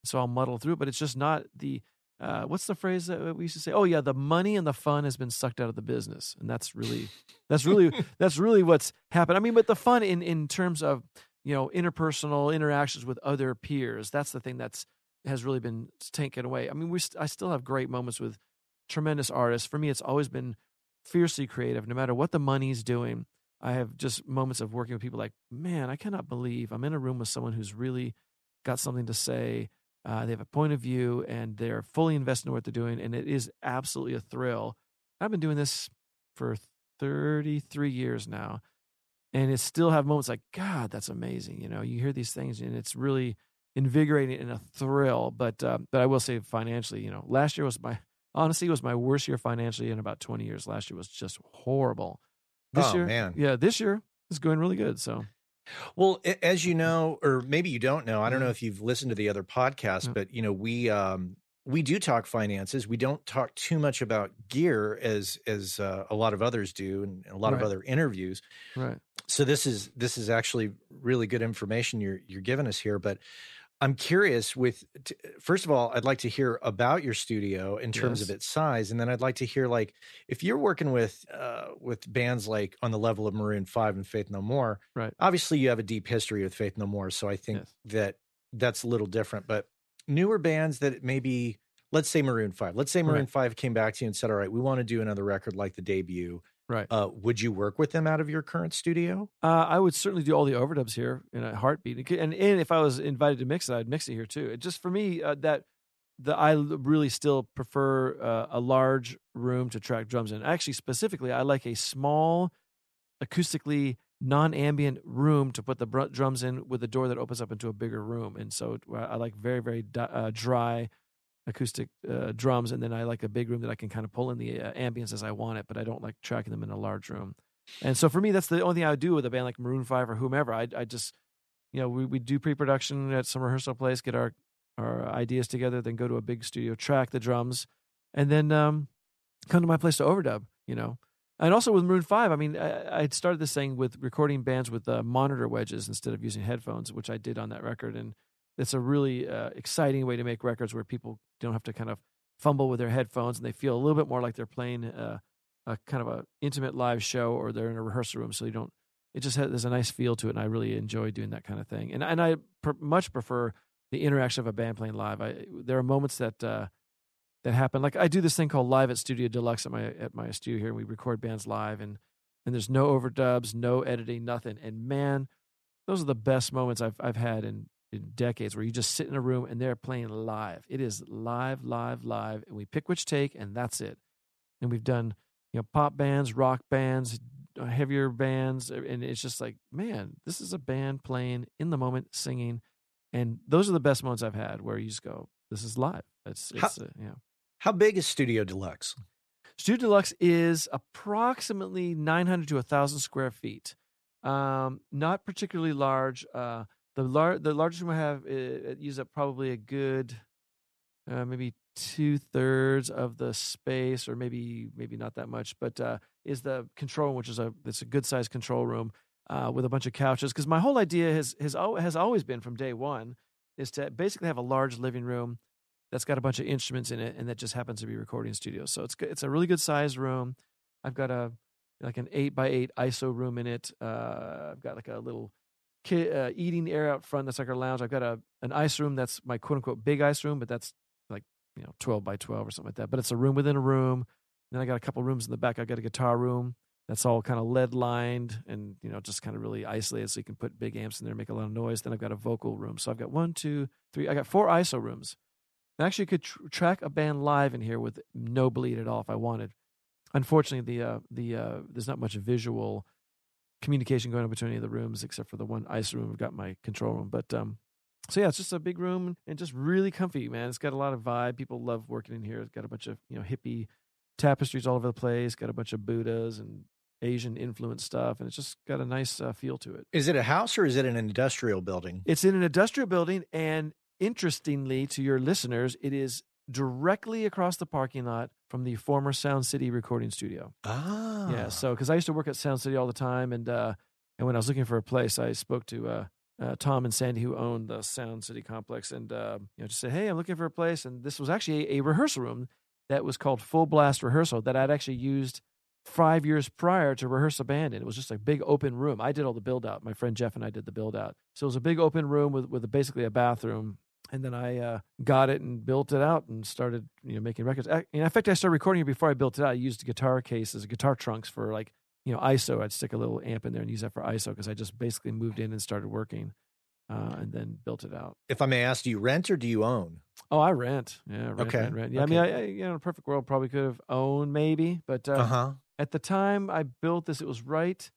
so I'll muddle through. But it's just not the uh, what's the phrase that we used to say? Oh yeah, the money and the fun has been sucked out of the business, and that's really that's really *laughs* that's really what's happened. I mean, but the fun in in terms of you know interpersonal interactions with other peers, that's the thing that's has really been taken away. I mean, we st- I still have great moments with tremendous artists. For me, it's always been fiercely creative, no matter what the money's doing. I have just moments of working with people like, man, I cannot believe I'm in a room with someone who's really got something to say. Uh, they have a point of view and they're fully invested in what they're doing. And it is absolutely a thrill. I've been doing this for 33 years now. And it still have moments like, God, that's amazing. You know, you hear these things and it's really invigorating and a thrill. But, uh, but I will say financially, you know, last year was my, honestly, was my worst year financially in about 20 years. Last year was just horrible. This Oh, year, man. yeah, this year is going really good. So, Well, as you know, or maybe you don't know, I don't know Mhm. if you've listened to the other podcast, but you know, we um we do talk finances. We don't talk too much about gear as as uh, a lot of others do, and a lot of other interviews. right. So this is this is actually really good information you're you're giving us here. But I'm curious. With t- first of all, I'd like to hear about your studio in terms of its size, and then I'd like to hear like if you're working with uh, with bands like on the level of Maroon Five and Faith No More. Right. Obviously, you have a deep history with Faith No More, so I think Yes. that that's a little different. But newer bands that maybe, let's say Maroon Five. Let's say Maroon Right. Five came back to you and said, "All right, we want to do another record like the debut." Right. Uh, would you work with them out of your current studio? Uh, I would certainly do all the overdubs here in a heartbeat, and and if I was invited to mix it, I'd mix it here too. It just for me uh, that the I really still prefer uh, a large room to track drums in. Actually, specifically, I like a small, acoustically non-ambient room to put the br- drums in with a door that opens up into a bigger room. And so uh, I like very very di- uh, dry acoustic uh, drums, and then I like a big room that I can kind of pull in the uh, ambience as I want it, but I don't like tracking them in a large room. And so for me, that's the only thing I would do with a band like Maroon Five or whomever. I I just you know we we do pre-production at some rehearsal place, get our our ideas together, then go to a big studio, track the drums, and then um, come to my place to overdub. You know. And also with Maroon Five, I mean, I, I started this thing with recording bands with uh, monitor wedges instead of using headphones, which I did on that record, and it's a really uh, exciting way to make records where people don't have to kind of fumble with their headphones and they feel a little bit more like they're playing uh, a kind of a intimate live show or they're in a rehearsal room. So you don't. It just has there's a nice feel to it, and I really enjoy doing that kind of thing. And and I pr- much prefer the interaction of a band playing live. I there are moments that uh, that happen. Like I do this thing called Live at Studio Deluxe at my at my studio here, and we record bands live, and and there's no overdubs, no editing, nothing. And man, those are the best moments I've I've had in decades where you just sit in a room and they're playing live. It is live, live, live, and we pick which take, and that's it. And we've done you know pop bands, rock bands, uh, heavier bands, and it's just like man, this is a band playing in the moment, singing, and those are the best moments I've had where you just go, this is live. It's How- it's uh, yeah. How big is Studio Deluxe? Studio Deluxe is approximately 900 to 1,000 square feet. Um, not particularly large. Uh, the lar- the largest room I have it uses up probably a good, uh, maybe two thirds of the space, or maybe maybe not that much. But uh, is the control room, which is a it's a good sized control room uh, with a bunch of couches. Because my whole idea has has has always been from day one is to basically have a large living room that's got a bunch of instruments in it, and that just happens to be recording studio. So it's. It's a really good sized room. I've got a like an eight by eight ISO room in it. Uh, I've got like a little ki- uh, eating area out front. That's like our lounge. I've got a an ISO room that's my quote unquote big ISO room, but that's like you know twelve by twelve or something like that. But it's a room within a room. And Then I got a couple rooms in the back. I got a guitar room that's all kind of lead lined and you know just kind of really isolated, so you can put big amps in there, and make a lot of noise. Then I've got a vocal room. So I've got one, two, three. I got four ISO rooms. I actually could tr- track a band live in here with no bleed at all if I wanted. Unfortunately, the uh, the uh, there's not much visual communication going on between any of the rooms except for the one ISO room. I've got my control room, but um, so yeah, it's just a big room and just really comfy, man. It's got a lot of vibe. People love working in here. It's got a bunch of you know hippie tapestries all over the place. Got a bunch of Buddhas and Asian influence stuff, and it's just got a nice uh, feel to it. Is it a house or is it an industrial building? It's in an industrial building, and interestingly to your listeners, it is directly across the parking lot from the former Sound City recording studio. Ah, Yeah, so because I used to work at Sound City all the time, and uh, and when I was looking for a place, I spoke to uh, uh, Tom and Sandy who owned the Sound City complex, and uh, you know just said, "Hey, I'm looking for a place," and this was actually a, a rehearsal room that was called Full Blast Rehearsal that I'd actually used five years prior to rehearse a band in. It was just a big open room. I did all the build out. My friend Jeff and I did the build out. So it was a big open room with with basically a bathroom. And then I uh, got it and built it out and started, you know, making records. I, in fact, I started recording it before I built it out. I used guitar cases, guitar trunks for like, you know, ISO. I'd stick a little amp in there and use that for ISO because I just basically moved in and started working, uh, and then built it out. If I may ask, do you rent or do you own? Oh, I rent. Yeah, rent, Okay, rent, rent. Yeah, okay. I mean, I, I, you know, in a perfect world, probably could have owned maybe, but uh, Uh huh. at the time I built this, it was right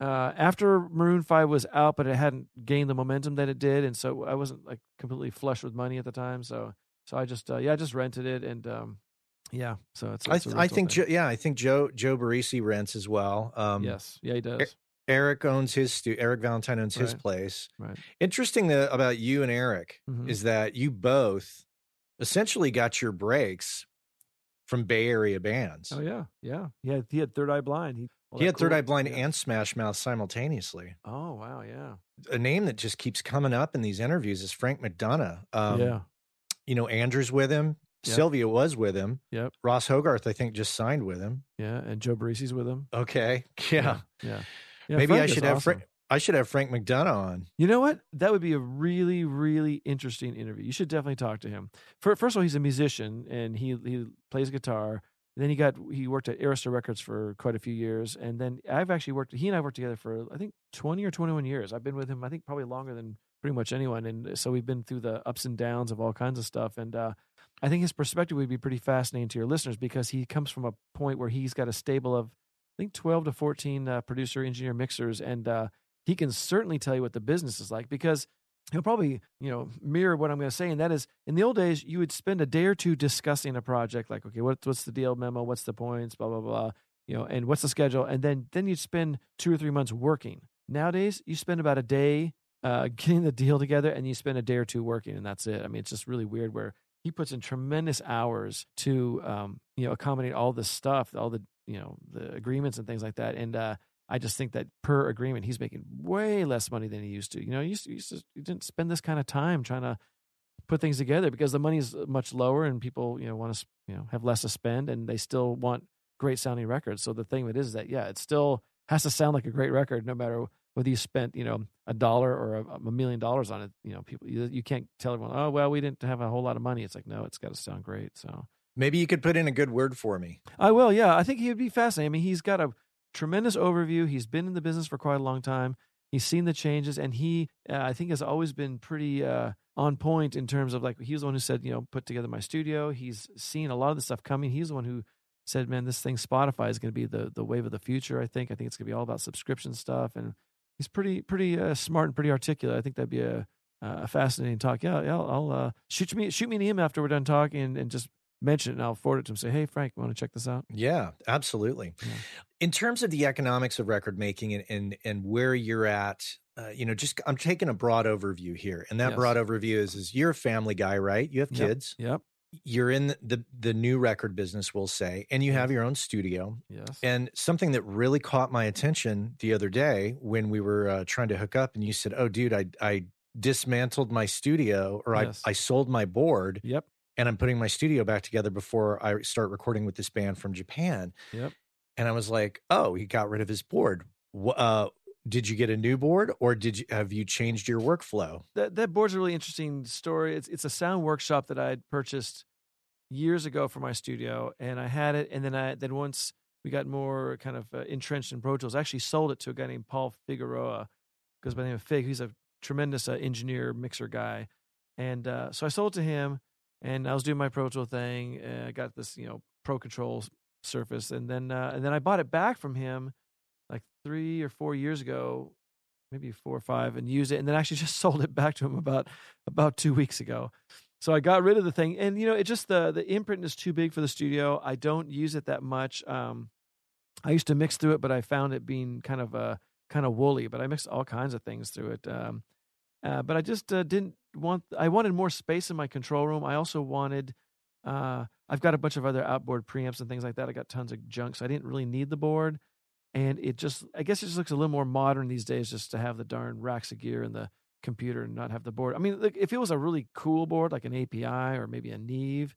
uh, after Maroon Five was out, but it hadn't gained the momentum that it did, and so I wasn't like completely flush with money at the time. So, so I just uh, yeah, I just rented it, and um, yeah, so it's. I, it's th- I think. Joe, yeah, I think Joe Joe Barresi rents as well. Um, yes, yeah, he does. Eric owns his stu- Eric Valentine owns his Right. place. Right. Interesting that, about you and Eric Mhm. is that you both essentially got your breaks from Bay Area bands. Oh yeah, yeah. He had he had Third Eye Blind. He, all he had Third Eye Blind yeah. and Smash Mouth simultaneously. Oh wow, yeah, A name that just keeps coming up in these interviews is Frank McDonough. Um, yeah, You know, Andrew's with him. Yep. Sylvia was with him. Yep. Ross Hogarth, I think, just signed with him. yeah. And Joe Barresi's with him. Okay. *laughs* Yeah. yeah. yeah. Maybe I Frank is should have awesome. Frank. I should have Frank McDonough on. You know what? That would be a really, really interesting interview. You should definitely talk to him. For, first of all, he's a musician and he he plays guitar. Then he got he worked at Arista Records for quite a few years, and then I've actually worked. He and I worked together for I think twenty or twenty one years. I've been with him I think probably longer than pretty much anyone, and so we've been through the ups and downs of all kinds of stuff. And uh, I think his perspective would be pretty fascinating to your listeners because he comes from a point where he's got a stable of I think twelve to fourteen uh, producer, engineer, mixers, and uh, he can certainly tell you what the business is like because he'll probably you know mirror what I'm going to say, and that is in the old days you would spend a day or two discussing a project, like okay, what, what's the deal memo, what's the points, blah blah blah, you know, and what's the schedule, and then then you'd spend two or three months working. Nowadays, you spend about a day uh, *laughs* getting the deal together, and you spend a day or two working, and that's it. I mean, it's just really weird where he puts in tremendous hours to um, you know accommodate all this stuff, all the you know the agreements and things like that, and uh, I just think that per agreement, he's making way less money than he used to. You know, he used to, he used to he didn't spend this kind of time trying to put things together because the money is uh, much lower and people, you know, want to, you know, have less to spend and they still want great sounding records. So the thing that is that, yeah, it still has to sound like a great record no matter whether you spent, you know, a dollar or a, a million dollars on it. You know, people, you, you can't tell everyone, oh, well, we didn't have a whole lot of money. It's like, no, it's got to sound great. So Maybe you could put in a good word for me. I will. Yeah, I think he would be fascinating. I mean, he's got a tremendous overview. He's been in the business for quite a long time. He's seen the changes, and he, uh, I think, has always been pretty uh, on point in terms of like he was the one who said, you know, put together my studio. He's seen a lot of the stuff coming. He's the one who said, man, this thing Spotify is going to be the the wave of the future. I think. I think it's going to be all about subscription stuff, and he's pretty pretty uh, smart and pretty articulate. I think that'd be a a fascinating talk. Yeah, yeah. I'll, I'll uh, shoot me shoot me an email after we're done talking, and, and just mention it, and I'll forward it to him. Say, hey, Frank, want to check this out? Yeah, absolutely. Yeah. In terms of the economics of record making and and, and where you're at, uh, you know, just I'm taking a broad overview here, and that Yes. broad overview is is you're a family guy, right? You have Yep. kids. Yep. You're in the the new record business, we'll say, and you have your own studio. Yes. And something that really caught my attention the other day when we were uh, trying to hook up, and you said, "Oh, dude, I I dismantled my studio, or Yes. I I sold my board, Yep. And I'm putting my studio back together before I start recording with this band from Japan." Yep. And I was like, oh, he got rid of his board. Uh, did you get a new board or did you have you changed your workflow? That that board's a really interesting story. It's it's a sound workshop that I had purchased years ago for my studio, and I had it, and then I then once we got more kind of uh, entrenched in Pro Tools, I actually sold it to a guy named Paul Figueroa, goes by the name of Fig. He's a tremendous uh, engineer mixer guy, and uh, so I sold it to him, and I was doing my Pro Tool thing. I got this you know Pro Control Surface, and then uh, and then I bought it back from him like three or four years ago, maybe four or five, and used it, and then actually *laughs* just sold it back to him about about two weeks ago. So I got rid of the thing, and you know, it just the the imprint is too big for the studio. I don't use it that much. Um, I used to mix through it, but I found it being kind of a uh, kind of woolly. But I mixed all kinds of things through it. Um, uh, but I just uh, didn't want. I wanted more space in my control room. I also wanted. Uh, I've got a bunch of other outboard preamps and things like that. I got tons of junk, so I didn't really need the board and it just i guess it just looks a little more modern these days just to have the darn racks of gear and the computer and not have the board i mean look, if it was a really cool board like an api or maybe a neve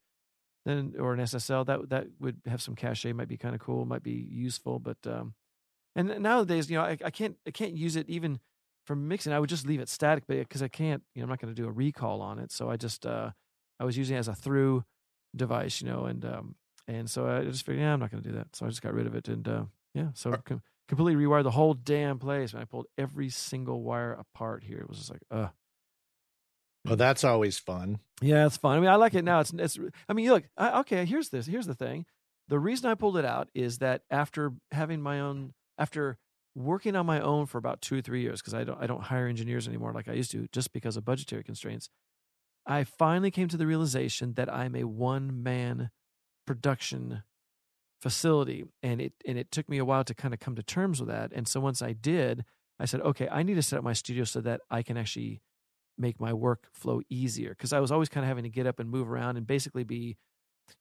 then or an ssl that that would have some cachet might be kind of cool might be useful but um and nowadays you know i, I can't i can't use it even for mixing i would just leave it static because i can't you know i'm not going to do a recall on it so i just uh i was using it as a through device you know and um and so i just figured yeah i'm not going to do that so i just got rid of it and uh yeah. So Are, com- completely rewired the whole damn place. And I pulled every single wire apart here. It was just like, uh. Well, that's always fun. Yeah, it's fun. I mean, I like it now. It's, it's. I mean, look. I, okay, here's this. Here's the thing. The reason I pulled it out is that after having my own, after working on my own for about two or three years, because I don't, I don't hire engineers anymore like I used to, just because of budgetary constraints. I finally came to the realization that I'm a one man production facility and it and it took me a while to kind of come to terms with that and so once i did i said okay i need to set up my studio so that i can actually make my work flow easier because i was always kind of having to get up and move around and basically be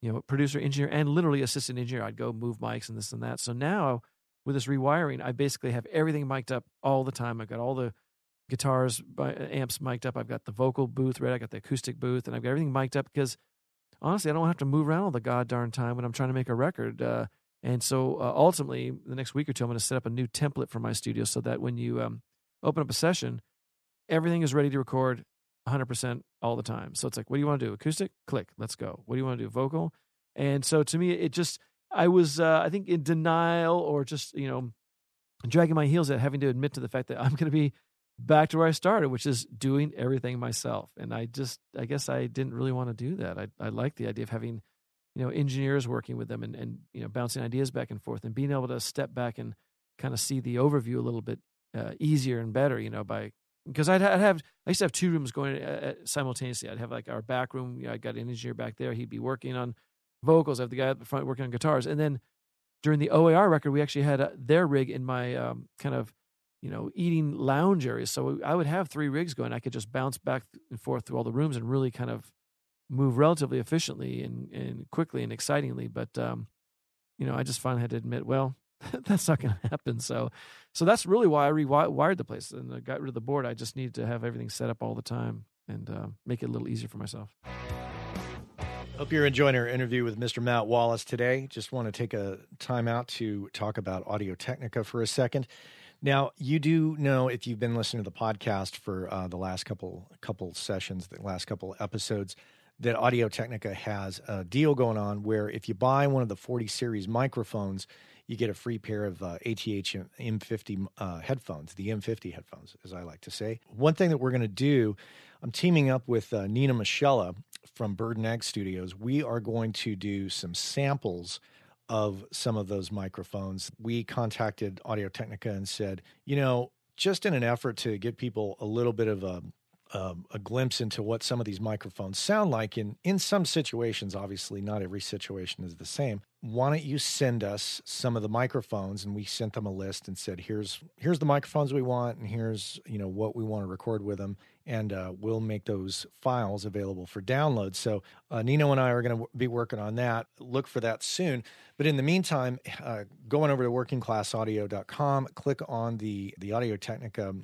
you know producer engineer and literally assistant engineer i'd go move mics and this and that so now with this rewiring i basically have everything mic'd up all the time i've got all the guitars amps mic'd up i've got the vocal booth right i got the acoustic booth and i've got everything mic'd up because honestly, I don't have to move around all the god darn time when I'm trying to make a record. Uh, and so uh, ultimately, the next week or two, I'm going to set up a new template for my studio so that when you um, open up a session, everything is ready to record 100% all the time. So it's like, what do you want to do? Acoustic? Click, let's go. What do you want to do? Vocal? And so to me, it just, I was, uh, I think, in denial or just, you know, dragging my heels at having to admit to the fact that I'm going to be back to where I started, which is doing everything myself. And I just, I guess I didn't really want to do that. I, I like the idea of having, you know, engineers working with them and, and, you know, bouncing ideas back and forth and being able to step back and kind of see the overview a little bit uh, easier and better, you know, by, because I'd, I'd, have, I used to have two rooms going uh, simultaneously. I'd have like our back room. You know, I got an engineer back there. He'd be working on vocals. I have the guy at the front working on guitars. And then during the OAR record, we actually had uh, their rig in my um, kind of you know, eating lounge area. So I would have three rigs going. I could just bounce back and forth through all the rooms and really kind of move relatively efficiently and, and quickly and excitingly. But, um, you know, I just finally had to admit, well, *laughs* that's not going *laughs* to happen. So, so that's really why I rewired the place and I got rid of the board. I just needed to have everything set up all the time and uh, make it a little easier for myself. Hope you're enjoying our interview with Mr. Matt Wallace today. Just want to take a time out to talk about Audio Technica for a second. Now, you do know if you've been listening to the podcast for uh, the last couple couple sessions, the last couple episodes, that Audio Technica has a deal going on where if you buy one of the 40 series microphones, you get a free pair of uh, ATH M50 uh, headphones, the M50 headphones, as I like to say. One thing that we're going to do, I'm teaming up with uh, Nino Moschella from Bird and Egg Studios. We are going to do some samples of some of those microphones. We contacted Audio Technica and said, you know, just in an effort to give people a little bit of a um, a glimpse into what some of these microphones sound like in in some situations obviously not every situation is the same why don't you send us some of the microphones and we sent them a list and said here's here's the microphones we want and here's you know what we want to record with them and uh, we'll make those files available for download. So uh, nino and i are going to be working on that. Look for that soon. But in the meantime uh, going over to workingclassaudio.com click on the the audio technica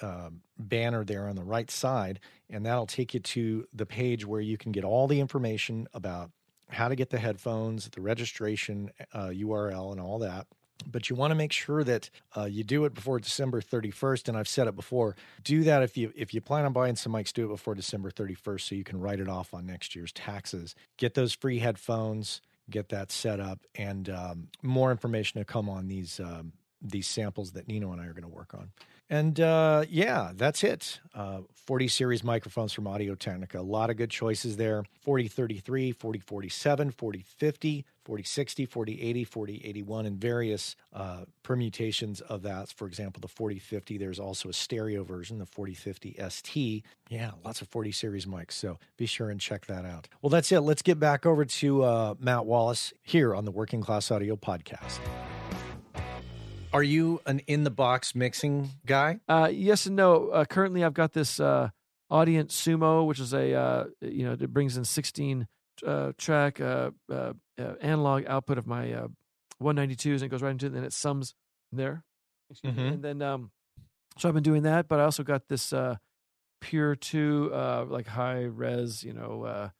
uh, banner there on the right side, and that'll take you to the page where you can get all the information about how to get the headphones, the registration uh, URL, and all that. But you want to make sure that uh, you do it before December 31st. And I've said it before. Do that if you if you plan on buying some mics, do it before December 31st so you can write it off on next year's taxes. Get those free headphones, get that set up, and um, more information to come on these um, these samples that Nino and I are going to work on. And uh, yeah, that's it. Uh, 40 series microphones from Audio Technica. A lot of good choices there 4033, 4047, 4050, 4060, 4080, 4081, and various uh, permutations of that. For example, the 4050, there's also a stereo version, the 4050 ST. Yeah, lots of 40 series mics. So be sure and check that out. Well, that's it. Let's get back over to uh, Matt Wallace here on the Working Class Audio Podcast. Are you an in the box mixing guy? Uh, yes and no. Uh, currently, I've got this uh, Audient Sumo, which is a uh, you know it brings in 16 uh, track uh, analog output of my 192s and it goes right into it, and it sums there. Mm-hmm. And then um, so I've been doing that, but I also got this Pure Two like high res, you know.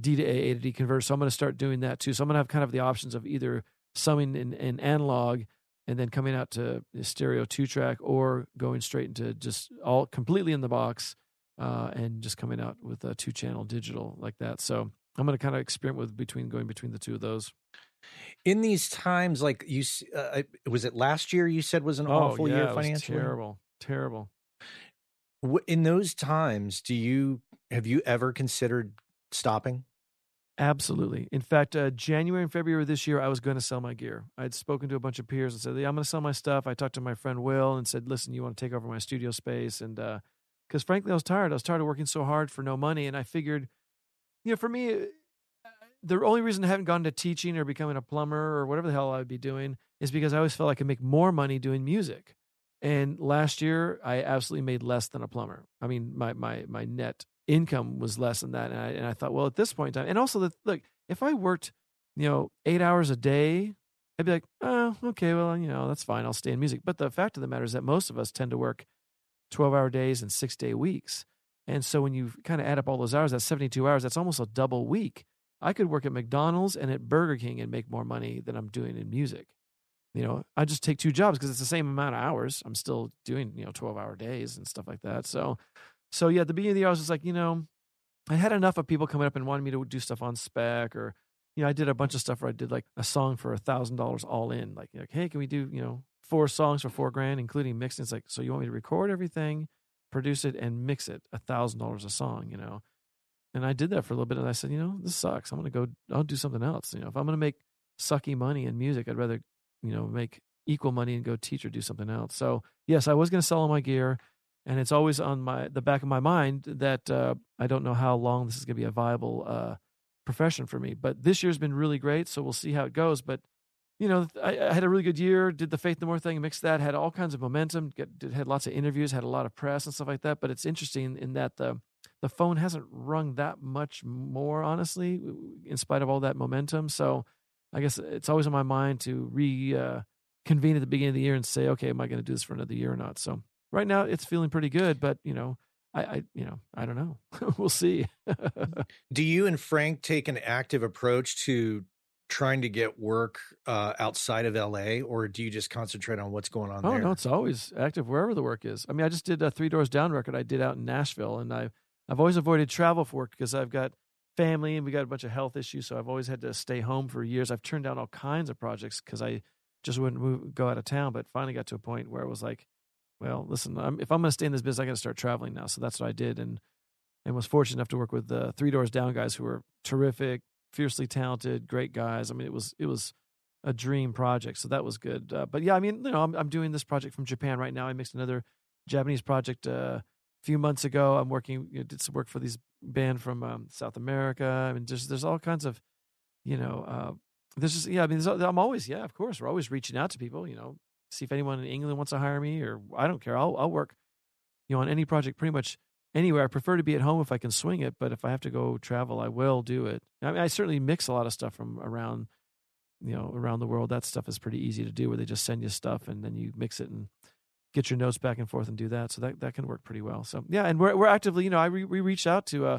D to A, A to D converter. So I'm going to start doing that too. So I'm going to have kind of the options of either summing in, in analog and then coming out to stereo two track or going straight into just all completely in the box uh, and just coming out with a two channel digital like that. So I'm going to kind of experiment with between going between the two of those. In these times, like you, uh, was it last year? You said was an oh, awful yeah, year financially. Terrible, terrible. In those times, do you have you ever considered stopping? Absolutely. In fact, uh, January and February this year, I was going to sell my gear. I'd spoken to a bunch of peers and said, "Yeah, I'm going to sell my stuff." I talked to my friend Will and said, "Listen, you want to take over my studio space?" And because uh, frankly, I was tired. I was tired of working so hard for no money, and I figured, you know, for me, uh, the only reason I haven't gone to teaching or becoming a plumber or whatever the hell I would be doing is because I always felt I could make more money doing music. And last year, I absolutely made less than a plumber. I mean, my my my net income was less than that. And I, and I thought, well, at this point in time, and also that, look, if I worked, you know, eight hours a day, I'd be like, oh, okay, well, you know, that's fine. I'll stay in music. But the fact of the matter is that most of us tend to work 12 hour days and six day weeks. And so when you kind of add up all those hours, that's 72 hours. That's almost a double week. I could work at McDonald's and at Burger King and make more money than I'm doing in music. You know, I just take two jobs because it's the same amount of hours. I'm still doing, you know, 12 hour days and stuff like that. So so yeah, at the beginning of the year, I was just like, you know, I had enough of people coming up and wanting me to do stuff on spec or, you know, I did a bunch of stuff where I did like a song for a thousand dollars all in. Like, like, hey, can we do, you know, four songs for four grand, including mixing? It's like, so you want me to record everything, produce it, and mix it a thousand dollars a song, you know? And I did that for a little bit and I said, you know, this sucks. I'm gonna go I'll do something else. You know, if I'm gonna make sucky money in music, I'd rather, you know, make equal money and go teach or do something else. So yes, I was gonna sell all my gear and it's always on my the back of my mind that uh, I don't know how long this is going to be a viable uh, profession for me. But this year's been really great, so we'll see how it goes. But you know, I, I had a really good year. Did the Faith No More thing, mixed that, had all kinds of momentum. Get, did, had lots of interviews, had a lot of press and stuff like that. But it's interesting in that the the phone hasn't rung that much more, honestly, in spite of all that momentum. So I guess it's always on my mind to re uh, at the beginning of the year and say, okay, am I going to do this for another year or not? So right now it's feeling pretty good, but you know, I, I you know, I don't know. *laughs* we'll see. *laughs* Do you and Frank take an active approach to trying to get work uh, outside of LA, or do you just concentrate on what's going on oh, there? no, it's always active wherever the work is. I mean, I just did a Three Doors Down record I did out in Nashville, and I I've always avoided travel for work because I've got family and we got a bunch of health issues, so I've always had to stay home for years. I've turned down all kinds of projects because I just wouldn't move, go out of town, but finally got to a point where it was like, well, listen, I'm, if I'm going to stay in this business, I got to start traveling now. So that's what I did, and and was fortunate enough to work with the Three Doors Down guys, who were terrific, fiercely talented, great guys. I mean, it was it was a dream project, so that was good. Uh, but yeah, I mean, you know, I'm I'm doing this project from Japan right now. I mixed another Japanese project uh, a few months ago. I'm working, you know, did some work for these band from um, South America. I mean, just there's all kinds of, you know, uh, there's just yeah. I mean, I'm always yeah, of course, we're always reaching out to people. You know, see if anyone in England wants to hire me, or I don't care. I'll I'll work, you know, on any project pretty much anywhere. I prefer to be at home if I can swing it, but if I have to go travel, I will do it. I mean, I certainly mix a lot of stuff from around, you know, around the world. That stuff is pretty easy to do, where they just send you stuff and then you mix it and get your notes back and forth and do that. So that that can work pretty well. So yeah, and we're we're actively, you know, I re, we reached out to uh,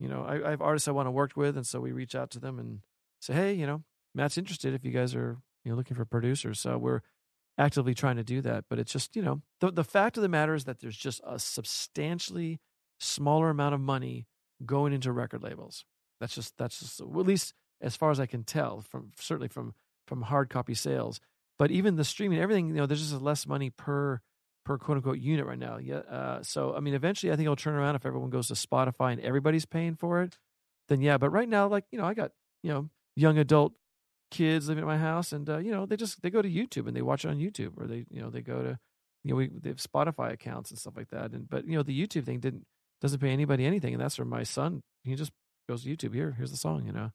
you know, I, I have artists I want to work with, and so we reach out to them and say, hey, you know, Matt's interested if you guys are you know looking for producers. So we're actively trying to do that, but it's just you know the the fact of the matter is that there's just a substantially smaller amount of money going into record labels. That's just that's just at least as far as I can tell from certainly from from hard copy sales. But even the streaming, everything you know, there's just less money per per quote unquote unit right now. Yeah. Uh, so I mean, eventually, I think it'll turn around if everyone goes to Spotify and everybody's paying for it. Then yeah. But right now, like you know, I got you know young adult kids living at my house, and uh, you know they just they go to YouTube and they watch it on YouTube, or they you know they go to you know we they have Spotify accounts and stuff like that. And but you know the YouTube thing didn't doesn't pay anybody anything, and that's where my son he just goes to YouTube. Here, here's the song. You know,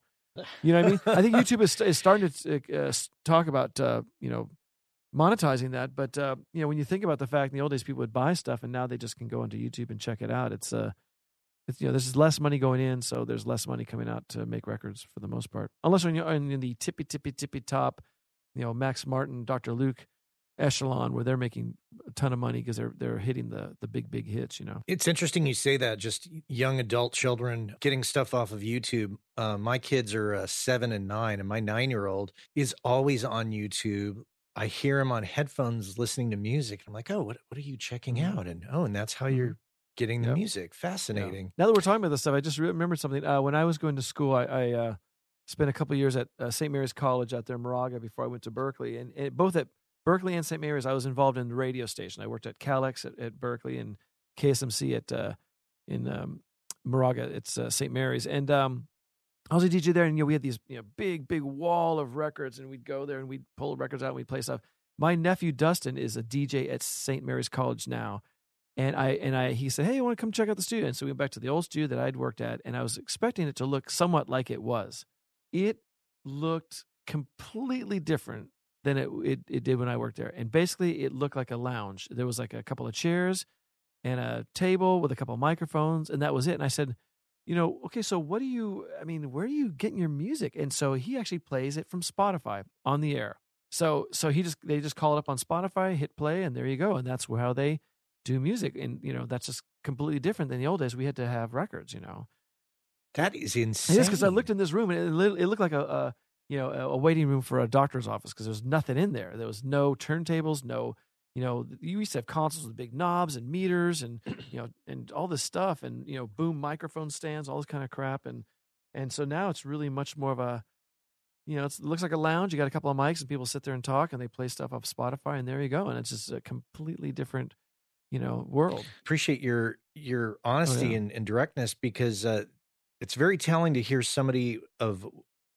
you know what I mean. I think *laughs* YouTube is, is starting to uh, talk about uh, you know monetizing that, but uh, you know when you think about the fact in the old days people would buy stuff, and now they just can go into YouTube and check it out. It's uh you know, there's less money going in, so there's less money coming out to make records for the most part. Unless when you're in the tippy tippy tippy top, you know, Max Martin, Dr. Luke echelon where they're making a ton of money because they're they're hitting the the big big hits. You know, it's interesting you say that. Just young adult children getting stuff off of YouTube. Uh, my kids are uh, seven and nine, and my nine year old is always on YouTube. I hear him on headphones listening to music. And I'm like, oh, what what are you checking mm-hmm. out? And oh, and that's how mm-hmm. you're getting the yep. music. Fascinating. Yeah. Now that we're talking about this stuff, I just remembered something. Uh, when I was going to school, I, I uh, spent a couple years at uh, St. Mary's College out there in Moraga before I went to Berkeley, and, and, both at Berkeley and St. Mary's, I was involved in the radio station. I worked at KALX at, at Berkeley and KSMC at uh, in um, Moraga. It's uh, St. Mary's, and um, I was a DJ there, and you know we had these you know big big wall of records, and we'd go there and we'd pull records out and we'd play stuff. My nephew Dustin is a DJ at St. Mary's College now and I and I he said, "Hey, you want to come check out the studio?" And so we went back to the old studio that I'd worked at, and I was expecting it to look somewhat like it was. It looked completely different than it, it it did when I worked there. And basically, it looked like a lounge. There was like a couple of chairs and a table with a couple of microphones, and that was it. And I said, "You know, okay, so what do you? I mean, where are you getting your music?" And so he actually plays it from Spotify on the air. So so he just they just call it up on Spotify, hit play, and there you go. And that's how they do music and you know that's just completely different than the old days. We had to have records you know. That is insane is because i looked in this room and it, it looked like a, a you know a waiting room for a doctor's office because there was nothing in there. There was no turntables no you know you used to have consoles with big knobs and meters and *clears throat* you know and all this stuff and you know boom microphone stands all this kind of crap and and so now it's really much more of a you know it looks like a lounge. You got a couple of mics and people sit there and talk and they play stuff off spotify and there you go and it's just a completely different you know world. Appreciate your your honesty oh, yeah. and, and, directness because uh, it's very telling to hear somebody of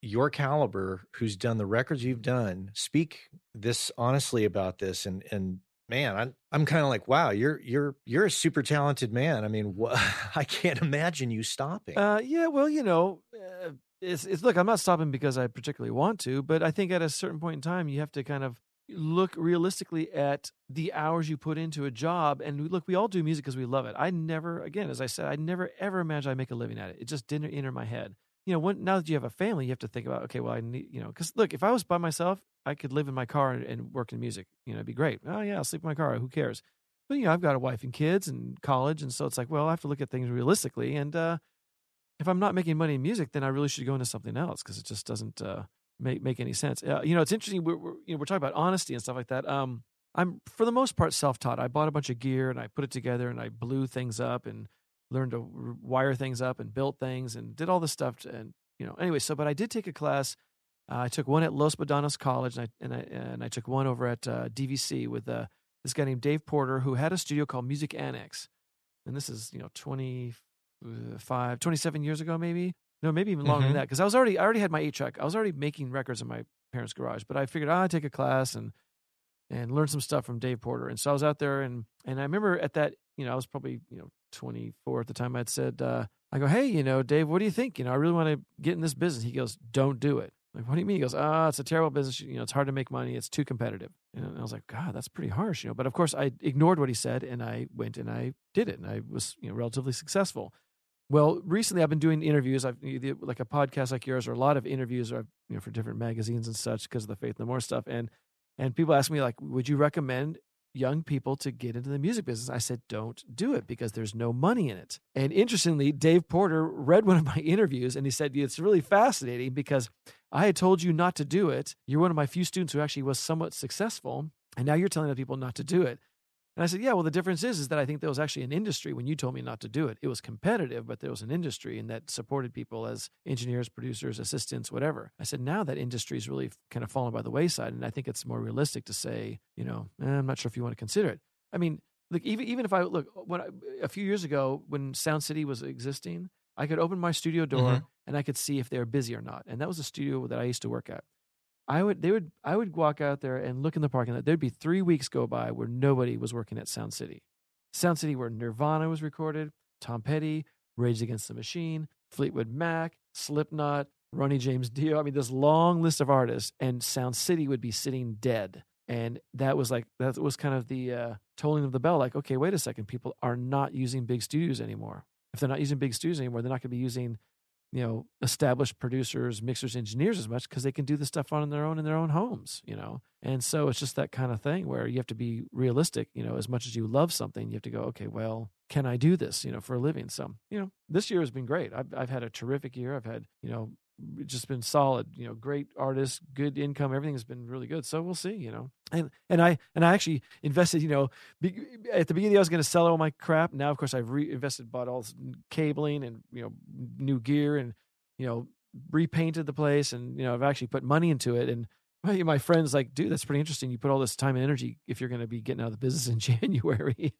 your caliber who's done the records you've done speak this honestly about this and and man i'm i'm kind of like wow you're you're you're a super talented man. I mean wh- *laughs* i can't imagine you stopping. Uh yeah well you know uh, it's, it's look i'm not stopping because i particularly want to but i think at a certain point in time you have to kind of look realistically at the hours you put into a job and look we all do music because we love it. I never again as i said i never ever imagined i'd make a living at it. It just didn't enter my head. You know when, now that you have a family you have to think about okay well i need you know because look if i was by myself i could live in my car and, and work in music you know it'd be great. Oh yeah i'll sleep in my car who cares? But you know i've got a wife and kids and college and so it's like well i have to look at things realistically and uh if i'm not making money in music then i really should go into something else because it just doesn't uh make make any sense. Uh, you know, it's interesting. We're, we're, you know we're talking about honesty and stuff like that. Um, I'm for the most part self taught. I bought a bunch of gear and I put it together and I blew things up and learned to wire things up and built things and did all this stuff. To, and you know, anyway, so but I did take a class. Uh, I took one at Los Medanos College and I and I and I took one over at uh, DVC with uh, this guy named Dave Porter who had a studio called Music Annex. And this is you know 25, 27 years ago maybe. No, maybe even longer mm-hmm. than that. Because I was already, I already had my eight track. I was already making records in my parents' garage. But I figured oh, I'd take a class and and learn some stuff from Dave Porter. And so I was out there, and and I remember at that, you know, I was probably you know 24 at the time. I'd said, uh, I go, hey, you know, Dave, what do you think? You know, I really want to get in this business. He goes, don't do it. Like, what do you mean? He goes, ah, oh, it's a terrible business. You know, it's hard to make money. It's too competitive. And I was like, God, that's pretty harsh, you know. But of course, I ignored what he said, and I went and I did it, and I was, you know, relatively successful. Well, recently I've been doing interviews. I've like a podcast like yours, or a lot of interviews, or you know, for different magazines and such, because of the Faith No More stuff. And and people ask me like, would you recommend young people to get into the music business. I said, don't do it because there's no money in it. And interestingly, Dave Porter read one of my *laughs* interviews and he said, it's really fascinating because I had told you not to do it. You're one of my few students who actually was somewhat successful. And now you're telling other people not to do it. And I said, yeah, well, the difference is, is that I think there was actually an industry when you told me not to do it. It was competitive, but there was an industry and that supported people as engineers, producers, assistants, whatever. I said, now that industry is really kind of fallen by the wayside. And I think it's more realistic to say, you know, eh, I'm not sure if you want to consider it. I mean, look, even, even if I look, when I, a few years ago, when Sound City was existing, I could open my studio door mm-hmm. and I could see if they were busy or not. And that was a studio that I used to work at. I would they would I would walk out there and look in the parking lot. There'd be three weeks go by where nobody was working at Sound City. Sound City where Nirvana was recorded, Tom Petty, Rage Against the Machine, Fleetwood Mac, Slipknot, Ronnie James Dio. I mean, this long list of artists, and Sound City would be sitting dead. And that was like that was kind of the uh, tolling of the bell. Like, okay, wait a second, people are not using big studios anymore. If they're not using big studios anymore, they're not going to be using you know established producers mixers engineers as much because they can do the stuff on their own in their own homes you know? And so it's just that kind of thing where you have to be realistic you know as much as you love something you have to go okay well can i do this you know for a living? So you know this year has been great. I've, I've had a terrific year. I've had you know just been solid you know great artist, good income everything has been really good. So we'll see you know. And and i and i actually invested you know be, at the beginning i was going to sell all my crap. Now of course i've reinvested bought all this cabling and you know new gear and you know repainted the place and you know i've actually put money into it and my friends like, dude, that's pretty interesting. You put all this time and energy if you're going to be getting out of the business in *laughs* January, *laughs*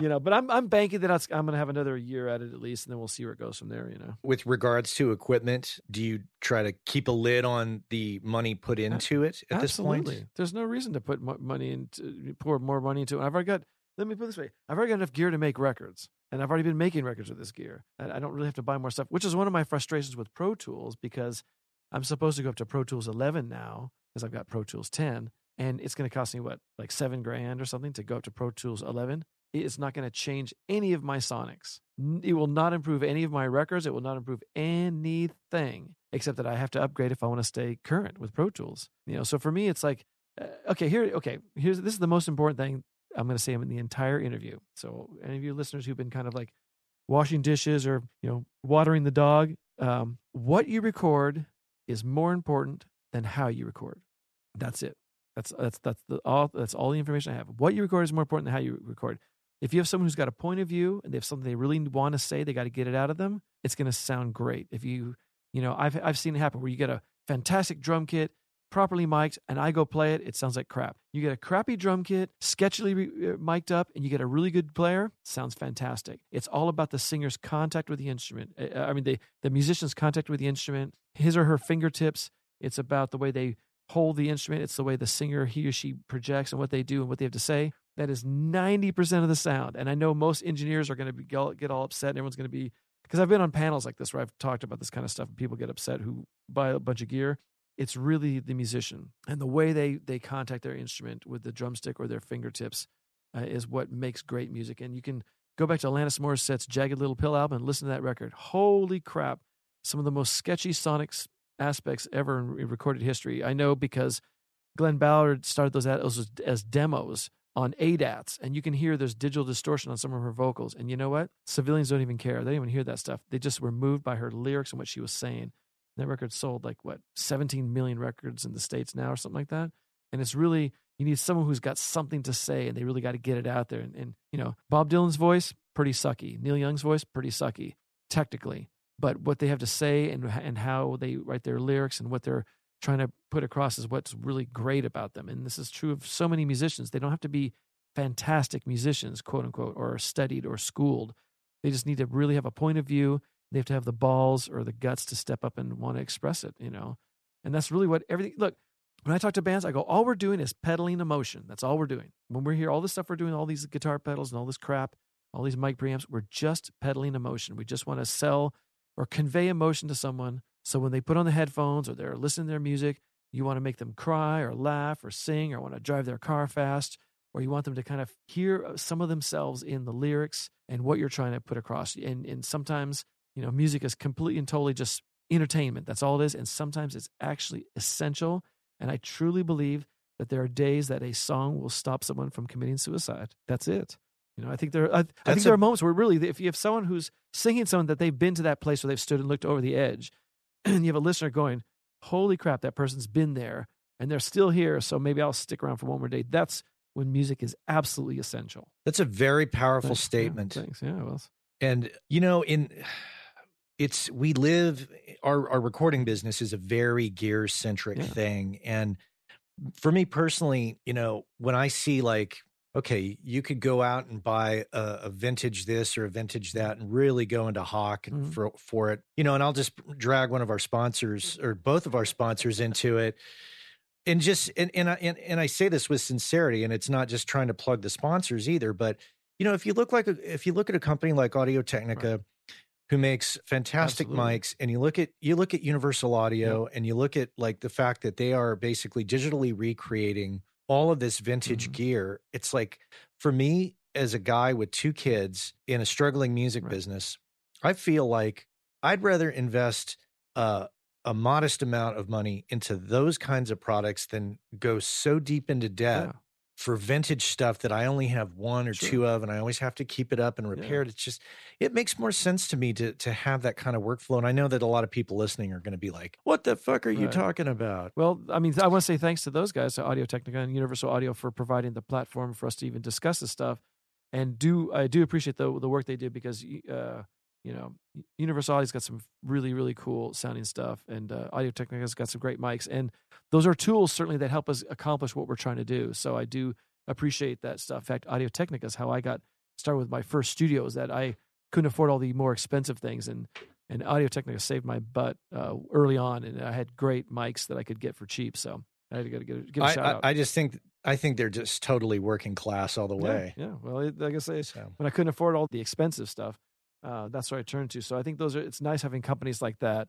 you know. But I'm I'm banking that I'm going to have another year at it at least, and then we'll see where it goes from there. You know. With regards to equipment, do you try to keep a lid on the money put into it at Absolutely. this point? There's no reason to put money into pour more money into it. I've already got. Let me put it this way: I've already got enough gear to make records, and I've already been making records with this gear. I don't really have to buy more stuff, which is one of my frustrations with Pro Tools because I'm supposed to go up to Pro Tools 11 now because I've got Pro Tools 10, and it's going to cost me what, like seven grand or something to go up to Pro Tools 11. It's not going to change any of my sonics. It will not improve any of my records. It will not improve anything except that I have to upgrade if I want to stay current with Pro Tools. You know, so for me, it's like, uh, okay, here, okay, here's this is the most important thing I'm going to say in the entire interview. So any of you listeners who've been kind of like washing dishes or you know watering the dog, um, what you record is more important than how you record. That's it. That's that's that's the all that's all the information I have. What you record is more important than how you record. If you have someone who's got a point of view and they have something they really want to say, they got to get it out of them. It's going to sound great. If you, you know, I've I've seen it happen where you get a fantastic drum kit, properly mic'd, and I go play it, it sounds like crap. You get a crappy drum kit, sketchily re- uh, mic'd up, and you get a really good player, sounds fantastic. It's all about the singer's contact with the instrument. Uh, I mean, the, the musician's contact with the instrument, his or her fingertips. It's about the way they hold the instrument. It's the way the singer, he or she projects and what they do and what they have to say. That is 90% of the sound. And I know most engineers are going to get all upset and everyone's going to be, because I've been on panels like this where I've talked about this kind of stuff and people get upset who buy a bunch of gear it's really the musician and the way they they contact their instrument with the drumstick or their fingertips uh, is what makes great music. And you can go back to Alanis Morissette's Jagged Little Pill album and listen to that record. Holy crap! Some of the most sketchy sonic aspects ever in recorded history. I know because Glen Ballard started those as, as demos on ADATs, and you can hear there's digital distortion on some of her vocals. And you know what? Civilians don't even care. They don't even hear that stuff. They just were moved by her lyrics and what she was saying. That record sold like what 17 million records in the states now or something like that. And it's really you need someone who's got something to say and they really got to get it out there. And, and you know, Bob Dylan's voice pretty sucky. Neil Young's voice pretty sucky technically, but what they have to say and and how they write their lyrics and what they're trying to put across is what's really great about them. And this is true of so many musicians. They don't have to be fantastic musicians, quote unquote, or studied or schooled. They just need to really have a point of view they have to have the balls or the guts to step up and want to express it, you know? And that's really what everything, look, when I talk to bands, I go, all we're doing is peddling emotion. That's all we're doing. When we're here, all this stuff we're doing, all these guitar pedals and all this crap, all these mic preamps, we're just peddling emotion. We just want to sell or convey emotion to someone. So when they put on the headphones or they're listening to their music, you want to make them cry or laugh or sing or want to drive their car fast, or you want them to kind of hear uh, some of themselves in the lyrics and what you're trying to put across. And, and sometimes you know, music is completely and totally just entertainment. That's all it is. And sometimes it's actually essential. And I truly believe that there are days that a song will stop someone from committing suicide. That's it. You know, I think there. I, I think there a- are moments where really, if you have someone who's singing someone that they've been to that place where they've stood and looked over the edge, *clears throat* and you have a listener going, "Holy crap, that person's been there, and they're still here." So maybe I'll stick around for one more day. That's when music is absolutely essential. That's a very powerful Thanks. Yeah, statement. thanks. Yeah, well, And you know, in it's we live our our recording business is a very gear centric Yeah. thing. And for me personally, you know, when I see like, okay, you could go out and buy a, a vintage this or a vintage that and really go into hock Mhm. for for it, you know, and I'll just drag one of our sponsors or both of our sponsors into it. And just and and I and, and I say this with sincerity, and it's not just trying to plug the sponsors either, but you know, if you look like a, if you look at a company like Audio Technica, who makes fantastic Absolutely. mics, and you look at you look at Universal Audio, and you look at like the fact that they are basically digitally recreating all of this vintage Mhm. gear. It's like for me as a guy with two kids in a struggling music Right. business, I feel like I'd rather invest uh, a modest amount of money into those kinds of products than go so deep into debt yeah. For vintage stuff that I only have one or Sure. two of, and I always have to keep it up and Yeah. it. It's just it makes more sense to me to to have that kind of workflow. And I know that a lot of people listening are going to be like, "What the fuck are you talking about?" Well, I mean, I want to say thanks to those guys, to Audio Technica and Universal Audio, for providing the platform for us to even discuss this stuff. And do I do appreciate the the work they did because uh, you know Universal Audio's got some really really cool sounding stuff, and uh, Audio Technica's got some great mics, and those are tools certainly that help us accomplish what we're trying to do. So I do appreciate that stuff. In fact, Audio Technica is how I got started with my first studios that I couldn't afford all the more expensive things and and Audio Technica saved my butt uh, early on, and I had great mics that I could get for cheap. So I had to go to give, a- I, shout I, out. I just think I think they're just totally working class all the Yeah, way. Yeah, Well, it, like I say, So when I couldn't afford all the expensive stuff, uh, that's what I turn to. So I think those are. It's nice having companies like that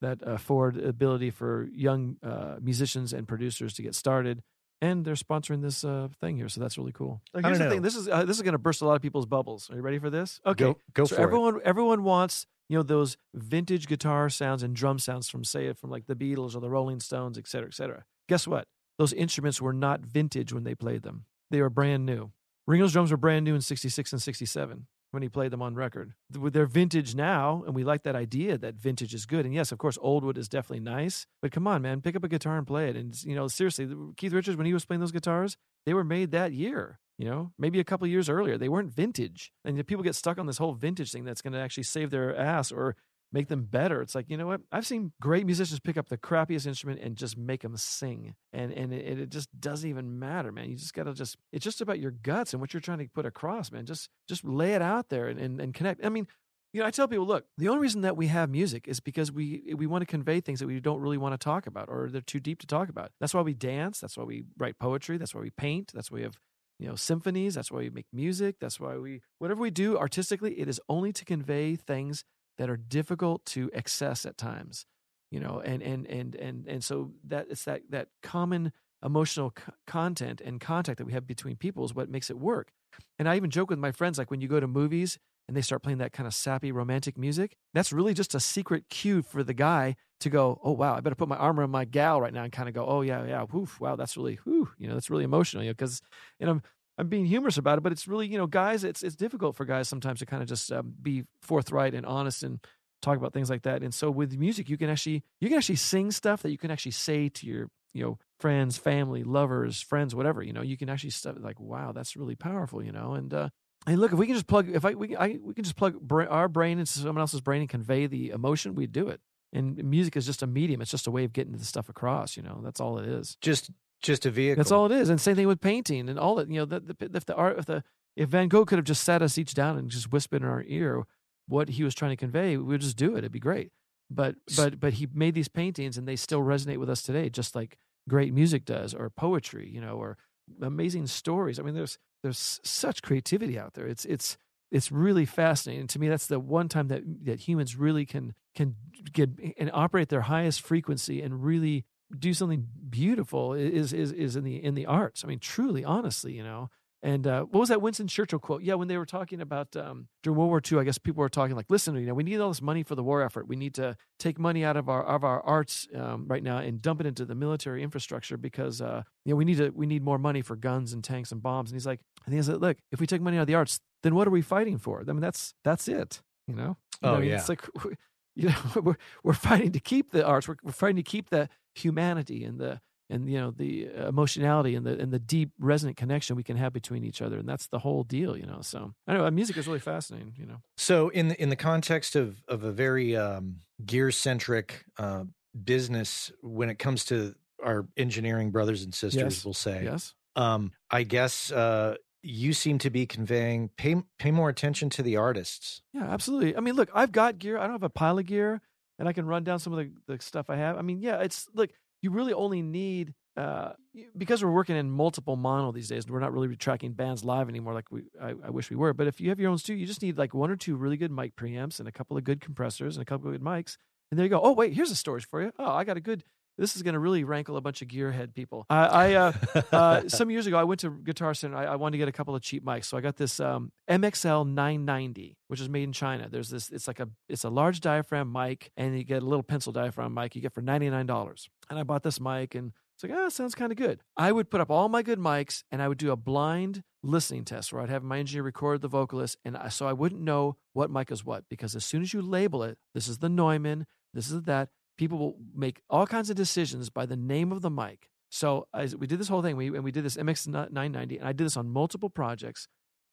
that afford ability for young uh, musicians and producers to get started. And they're sponsoring this uh, thing here, so that's really cool. Like, I here's don't the thing: know. this is uh, this is going to burst a lot of people's bubbles. Are you ready for this? Okay, go go so for it. everyone everyone wants you know those vintage guitar sounds and drum sounds from say from like the Beatles or the Rolling Stones, et cetera, et cetera. Guess what? Those instruments were not vintage when they played them. They were brand new. Ringo's drums were brand new in 66 and 67 when he played them on record. Th- They're vintage now, and we like that idea that vintage is good. And yes, of course, old wood is definitely nice, but come on, man, pick up a guitar and play it. And, you know, seriously, Keith Richards, when he was playing those guitars, they were made that year, you know, maybe a couple years earlier. They weren't vintage. And people get stuck on this whole vintage thing that's going to actually save their ass or make them better. It's like, you know what? I've seen great musicians pick up the crappiest instrument and just make them sing. And and it, it just doesn't even matter, man. You just got to just, it's just about your guts and what you're trying to put across, man. Just just lay it out there and, and, and connect. I mean, you know, I tell people, look, the only reason that we have music is because we we want to convey things that we don't really want to talk about or they're too deep to talk about. That's why we dance. That's why we write poetry. That's why we paint. That's why we have you know symphonies. That's why we make music. That's why we whatever we do artistically, it is only to convey things that are difficult to access at times. You know, and and and and and so that it's that that common emotional c- content and contact that we have between people is what makes it work. And I even joke with my friends like when you go to movies and they start playing that kind of sappy romantic music, that's really just a secret cue for the guy to go, oh wow, I better put my arm around my gal right now and kind of go, oh yeah, yeah, woof, wow, that's really, whew, you know, that's really emotional, you know, because you know. I'm being humorous about it, but it's really, you know, guys, it's it's difficult for guys sometimes to kind of just um, be forthright and honest and talk about things like that. And so with music, you can actually you can actually sing stuff that you can actually say to your you know friends, family, lovers, friends, whatever. You know, you can actually stuff like, wow, that's really powerful. You know, and uh, hey, look, if we can just plug, if I we I, we can just plug our brain into someone else's brain and convey the emotion, we do it. And music is just a medium; it's just a way of getting the stuff across. You know, that's all it is. just just a vehicle. That's all it is. And same thing with painting and all that. You know, the, the, if the art, if the if Van Gogh could have just sat us each down and just whispered in our ear what he was trying to convey, we would just do it. It'd be great. But but but he made these paintings and they still resonate with us today, just like great music does, or poetry, you know, or amazing stories. I mean, there's there's such creativity out there. It's it's it's really fascinating to me. That's the one time that that humans really can can get and operate their highest frequency and really do something beautiful is is is in the in the arts. I mean, truly, honestly, you know. And uh, what was that Winston Churchill quote? Yeah, when they were talking about um, during World War II, I guess people were talking like, "Listen, you know, we need all this money for the war effort. We need to take money out of our of our arts um, right now and dump it into the military infrastructure because uh, you know we need to we need more money for guns and tanks and bombs." And he's like, "And he's like, look, if we take money out of the arts, then what are we fighting for? I mean, that's that's it. You know? You Oh, know, yeah. It's like *laughs* you know *laughs* we're we're fighting to keep the arts. We're, we're fighting to keep the humanity and the and you know the emotionality and the and the deep resonant connection we can have between each other and that's the whole deal you know so i know music is really fascinating you know So in the in the context of of a very um, gear centric uh, business, when it comes to our engineering brothers and sisters, Yes. we'll say, yes um, I guess uh, you seem to be conveying pay pay more attention to the artists. yeah absolutely i mean look i've got gear i don't have a pile of gear and i can run down some of the, the stuff i have i mean yeah it's look you really only need uh, because we're working in multiple mono these days, we're not really tracking bands live anymore like we I, I wish we were. But if you have your own studio, you just need like one or two really good mic preamps and a couple of good compressors and a couple of good mics, and there you go. Oh wait, here's a storage for you. Oh, I got a good. This is going to really rankle a bunch of gearhead people. I, I uh, uh, *laughs* some years ago, I went to Guitar Center. I, I wanted to get a couple of cheap mics, so I got this um, MXL 990, which is made in China. There's this. It's like a it's a large diaphragm mic, and you get a little pencil diaphragm mic. You get for ninety nine dollars. And I bought this mic, and it's like, ah, sounds kind of good. I would put up all my good mics, and I would do a blind listening test where I'd have my engineer record the vocalist, and I, so I wouldn't know what mic is what because as soon as you label it, this is the Neumann, this is that. People will make all kinds of decisions by the name of the mic. So we did this whole thing, we, and we did this MX 990, and I did this on multiple projects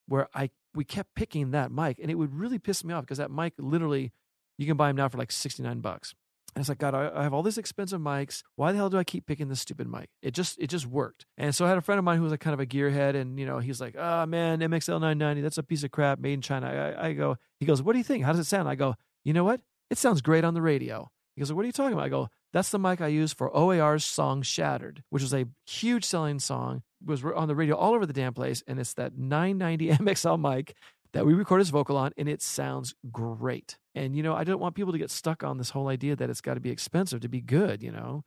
where I we kept picking that mic, and it would really piss me off because that mic literally you can buy them now for like sixty nine bucks. And it's like, God, I, I have all these expensive mics. Why the hell do I keep picking this stupid mic? It just it just worked. And so I had a friend of mine who was like kind of a gearhead, and you know he's like, oh man, MXL 990, that's a piece of crap made in China. I, I go, he goes, what do you think? How does it sound? I go, you know what? It sounds great on the radio. He goes, what are you talking about? I go, that's the mic I use for OAR's song Shattered, which was a huge selling song. It was on the radio all over the damn place. And it's that 990 *laughs* MXL mic that we record his vocal on, and it sounds great. And, you know, I don't want people to get stuck on this whole idea that it's got to be expensive to be good, you know?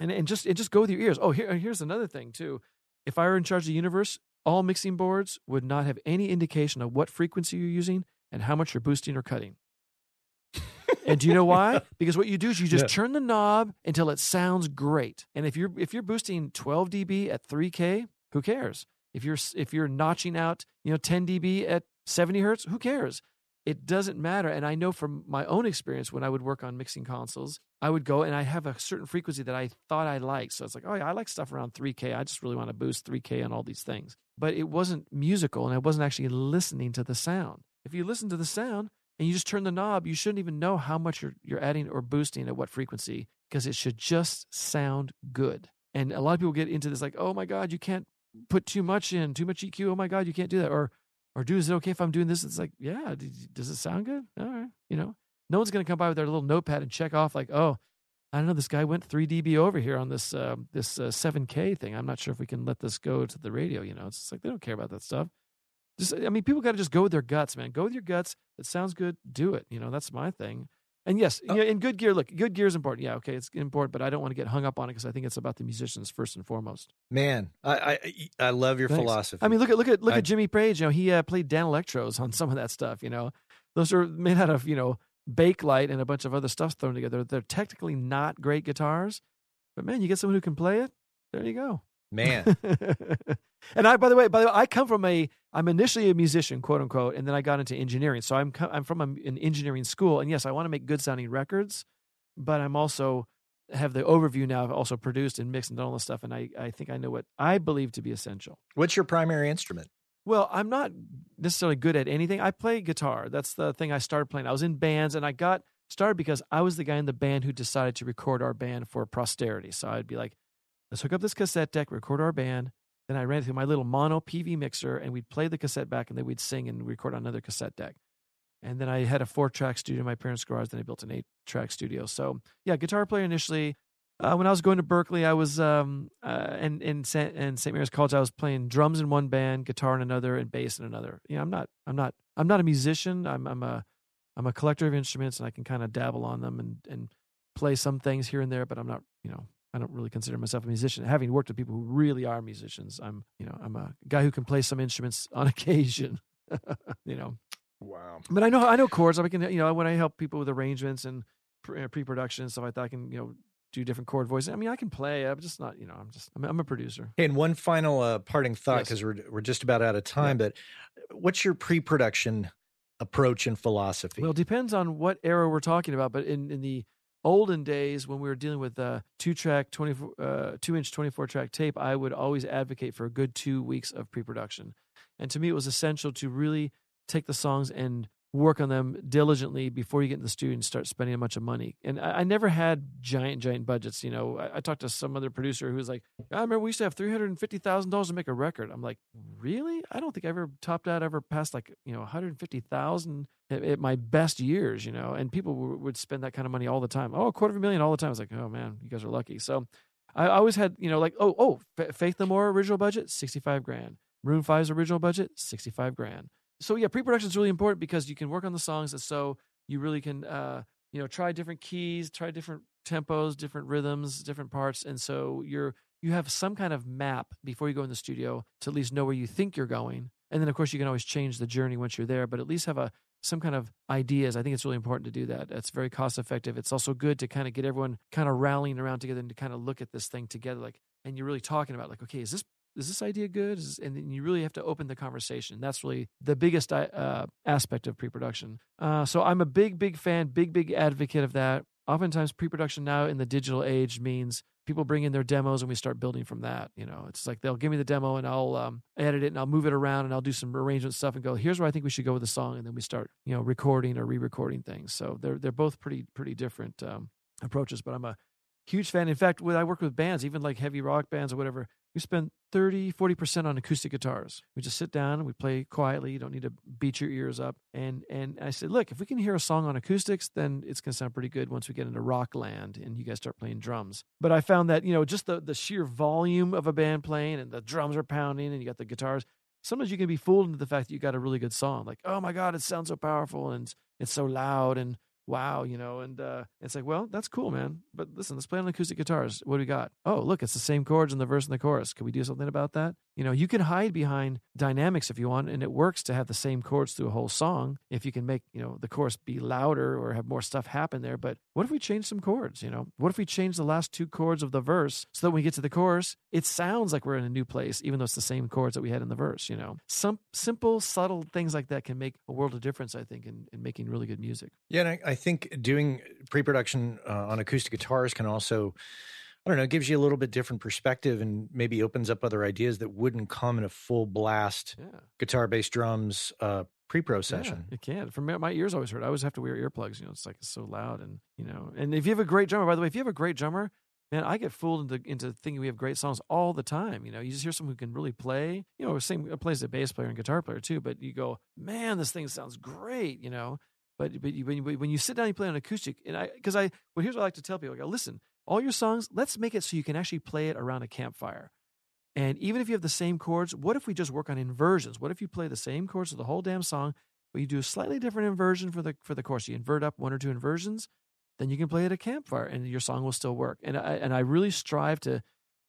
And, and just and just go with your ears. Oh, here, here's another thing, too. If I were in charge of the universe, all mixing boards would not have any indication of what frequency you're using and how much you're boosting or cutting. And do you know why? *laughs* Because what you do is you just Yeah. turn the knob until it sounds great. And if you're if you're boosting 12 dB at 3K, who cares? If you're if you're notching out, you know, 10 dB at 70 hertz, who cares? It doesn't matter. And I know from my own experience when I would work on mixing consoles, I would go and I have a certain frequency that I thought I liked. So it's like, oh yeah, I like stuff around 3K. I just really want to boost 3K on all these things. But it wasn't musical and I wasn't actually listening to the sound. If you listen to the sound and you just turn the knob, you shouldn't even know how much you're you're adding or boosting at what frequency because it should just sound good. And a lot of people get into this like, oh my God, you can't put too much in, too much EQ. Oh my God, you can't do that. Or or do is it okay if I'm doing this? It's like, yeah, does it sound good? All right, you know, no one's gonna come by with their little notepad and check off like, oh, I don't know, this guy went three dB over here on this uh, this uh, seven K thing. I'm not sure if we can let this go to the radio. You know, it's like they don't care about that stuff. Just, I mean, people got to just go with their guts, man. Go with your guts. It sounds good. Do it. You know, that's my thing. And yes, Oh. yeah, in good gear, look, good gear is important. Yeah, okay, it's important, but I don't want to get hung up on it because I think it's about the musicians first and foremost. Man, I I, I love your Thanks. philosophy. I mean, look at look at look I- at Jimmy Page. You know, he uh, played Danelectros on some of that stuff. You know, those are made out of you know Bakelite and a bunch of other stuff thrown together. They're technically not great guitars, but man, you get someone who can play it. There you go. Man, *laughs* and I, by the way, by the way, I come from a, I'm initially a musician, quote unquote, and then I got into engineering. So I'm, I'm from a, an engineering school, and yes, I want to make good sounding records, but I'm also have the overview now. I've also produced and mixed and done all this stuff, and I, I think I know what I believe to be essential. what's your primary instrument? Well, I'm not necessarily good at anything. I play guitar. That's the thing I started playing. I was in bands and I got started because I was the guy in the band who decided to record our band for posterity. So I'd be like, let's hook up this cassette deck, record our band. Then I ran through my little mono PV mixer and we'd play the cassette back and then we'd sing and record on another cassette deck. And then I had a four track studio in my parents' garage. Then I built an eight track studio. So yeah, guitar player initially. Uh, when I was going to Berkeley, I was um uh, and in St. in St. Mary's College, I was playing drums in one band, guitar in another, and bass in another. You know, I'm not I'm not I'm not a musician. I'm I'm a I'm a collector of instruments, and I can kind of dabble on them and and play some things here and there. But I'm not you know I don't really consider myself a musician. Having worked with people who really are musicians, I'm you know I'm a guy who can play some instruments *laughs* on occasion. *laughs* you know, Wow. but I know I know chords. I can you know when I help people with arrangements and uh, pre-production and stuff like that, I can you know do different chord voices. I mean, I can play. I'm just not you know I'm just I'm, I'm a producer. And one final uh, parting thought Yes. because we're we're just about out of time. But what's your pre-production approach and philosophy? Well, it depends on what era we're talking about. But in, in the olden days, when we were dealing with uh, two track, 24, uh, two inch, 24 track tape, I would always advocate for a good two weeks of pre production. And to me, it was essential to really take the songs and work on them diligently before you get in the studio and start spending a bunch of money. And I, I never had giant, giant budgets. You know, I, I talked to some other producer who was like, I remember we used to have three hundred and fifty thousand dollars to make a record. I'm like, really? I don't think I ever topped out ever past like you know one hundred fifty thousand at, at my best years. You know, and people w- would spend that kind of money all the time. Oh, a quarter of a million all the time. I was like, oh man, you guys are lucky. So I I always had you know like oh oh Fa- Faith No More original budget sixty five grand. Maroon 5's original budget sixty five grand. So yeah, pre production is really important because you can work on the songs and so you really can uh you know try different keys, try different tempos, different rhythms, different parts, and so you're you have some kind of map before you go in the studio to at least know where you think you're going. And then of course you can always change the journey once you're there, but at least have a some kind of ideas. I think it's really important to do that. It's very cost effective. It's also good to kind of get everyone kind of rallying around together and to kind of look at this thing together like and you're really talking about like okay, is this is this idea good? And then you really have to open the conversation. That's really the biggest uh, aspect of pre-production. Uh, so I'm a big, big fan, big, big advocate of that. Oftentimes, pre-production now in the digital age means people bring in their demos and we start building from that. You know, it's like they'll give me the demo and I'll um, edit it and I'll move it around and I'll do some arrangement stuff and go, here's where I think we should go with the song, and then we start, you know, recording or re-recording things. So they're they're both pretty pretty different um, approaches. But I'm a huge fan. In fact, when I work with bands, even like heavy rock bands or whatever, we spend 30, 40% on acoustic guitars. We just sit down and we play quietly. You don't need to beat your ears up. And and I said, look, if we can hear a song on acoustics, then it's going to sound pretty good once we get into rock land and you guys start playing drums. But I found that, you know, just the, the sheer volume of a band playing and the drums are pounding and you got the guitars, sometimes you can be fooled into the fact that you got a really good song. Like, oh my God, it sounds so powerful and it's so loud and wow, you know, and uh, it's like, well, that's cool, man. But listen, let's play on acoustic guitars. What do we got? Oh, look, it's the same chords in the verse and the chorus. Can we do something about that? You know, you can hide behind dynamics if you want, and it works to have the same chords through a whole song if you can make, you know, the chorus be louder or have more stuff happen there. But what if we change some chords? You know, what if we change the last two chords of the verse so that when we get to the chorus, it sounds like we're in a new place, even though it's the same chords that we had in the verse, you know? Some simple, subtle things like that can make a world of difference, I think, in, in making really good music. Yeah, and I, I think doing pre-production uh, on acoustic guitars can also, I don't know, gives you a little bit different perspective and maybe opens up other ideas that wouldn't come in a full blast Yeah. guitar, bass, drums uh, pre-pro session. Yeah, it can. For me, my ears always hurt. I always have to wear earplugs. You know, it's like it's so loud, and you know. And if you have a great drummer, by the way, if you have a great drummer, man, I get fooled into into thinking we have great songs all the time. You know, you just hear someone who can really play. You know, same plays a bass player and guitar player too. But you go, man, this thing sounds great. You know. But but you, when, you, when you sit down and you play on acoustic, and I because I well here's what I like to tell people: I go, listen, all your songs, let's make it so you can actually play it around a campfire. And even if you have the same chords, what if we just work on inversions? What if you play the same chords for the whole damn song, but you do a slightly different inversion for the for the chorus? You invert up one or two inversions, then you can play at a campfire, and your song will still work. And I and I really strive to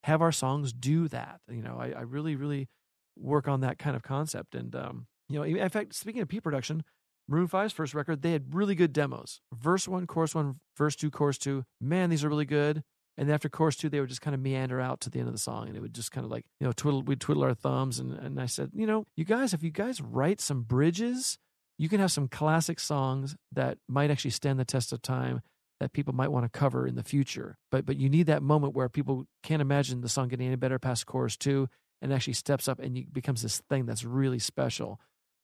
have our songs do that. You know, I, I really really work on that kind of concept. And um, you know, in fact, speaking of pre-production, Maroon 5's first record, they had really good demos. Verse one, chorus one, verse two, chorus two. Man, these are really good. And after chorus two, they would just kind of meander out to the end of the song, and it would just kind of like you know twiddle. We'd twiddle our thumbs, and and I said, you know, you guys, if you guys write some bridges, you can have some classic songs that might actually stand the test of time that people might want to cover in the future. But but you need that moment where people can't imagine the song getting any better past chorus two, and actually steps up and becomes this thing that's really special.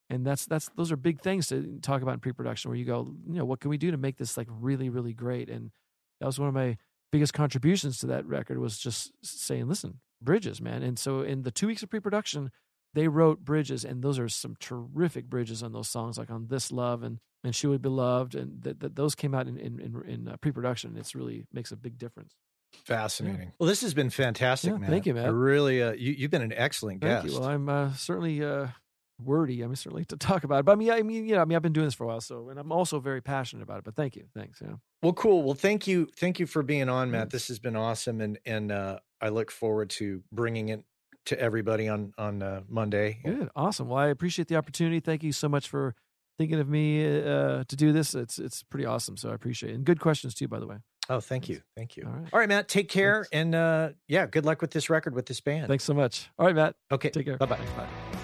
And that's that's those are big things to talk about in pre-production where you go, you know, what can we do to make this like really really great? And that was one of my biggest contributions to that record was just saying, listen, bridges, man. And so in the two weeks of pre-production, they wrote bridges, and those are some terrific bridges on those songs, like on "This Love" and and "She Would Be Loved," and that th- those came out in in, in, in uh, pre-production. It's really makes a big difference. Fascinating. Well, this has been fantastic, Yeah, man. thank you, Matt. really, uh, you, you've been an excellent Thank guest. you. Well, I'm uh, certainly uh, wordy. I mean, certainly to talk about it. But I mean, I mean, you know, I mean, I've been doing this for a while, so and I'm also very passionate about it. But thank you, thanks. Yeah. Well, cool. Well, thank you, thank you for being on, Matt. This has been awesome, and and uh, I look forward to bringing it to everybody on on uh, Monday. Good, awesome. Well, I appreciate the opportunity. Thank you so much for thinking of me uh, to do this. It's it's pretty awesome. So I appreciate it, and good questions too, by the way. Oh, thank you, thank you. All right. All right, Matt. Take care, Thanks. and uh, yeah, good luck with this record with this band. Thanks so much. All right, Matt. Okay, Take care. Bye bye. Thanks, bye.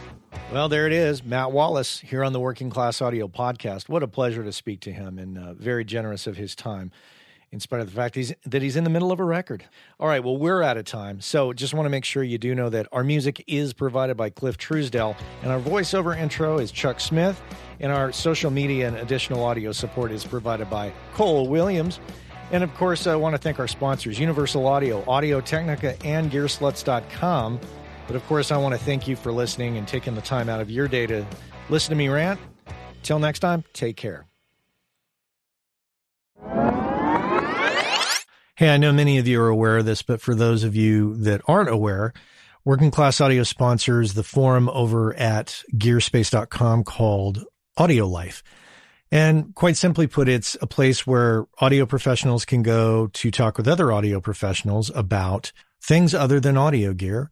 Well, there it is, Matt Wallace here on the Working Class Audio Podcast. What a pleasure to speak to him, and uh, very generous of his time, in spite of the fact he's, that he's in the middle of a record. All right, well, we're out of time, so just want to make sure you do know that our music is provided by Cliff Truesdell, and our voiceover intro is Chuck Smith, and our social media and additional audio support is provided by Cole Williams. And of course, I want to thank our sponsors, Universal Audio, Audio Technica, and Gearslutz.com. But of course, I want to thank you for listening and taking the time out of your day to listen to me rant. Till next time, take care. Hey, I know many of you are aware of this, but for those of you that aren't aware, Working Class Audio sponsors the forum over at gearspace.com called Audio Life. And quite simply put, it's a place where audio professionals can go to talk with other audio professionals about things other than audio gear,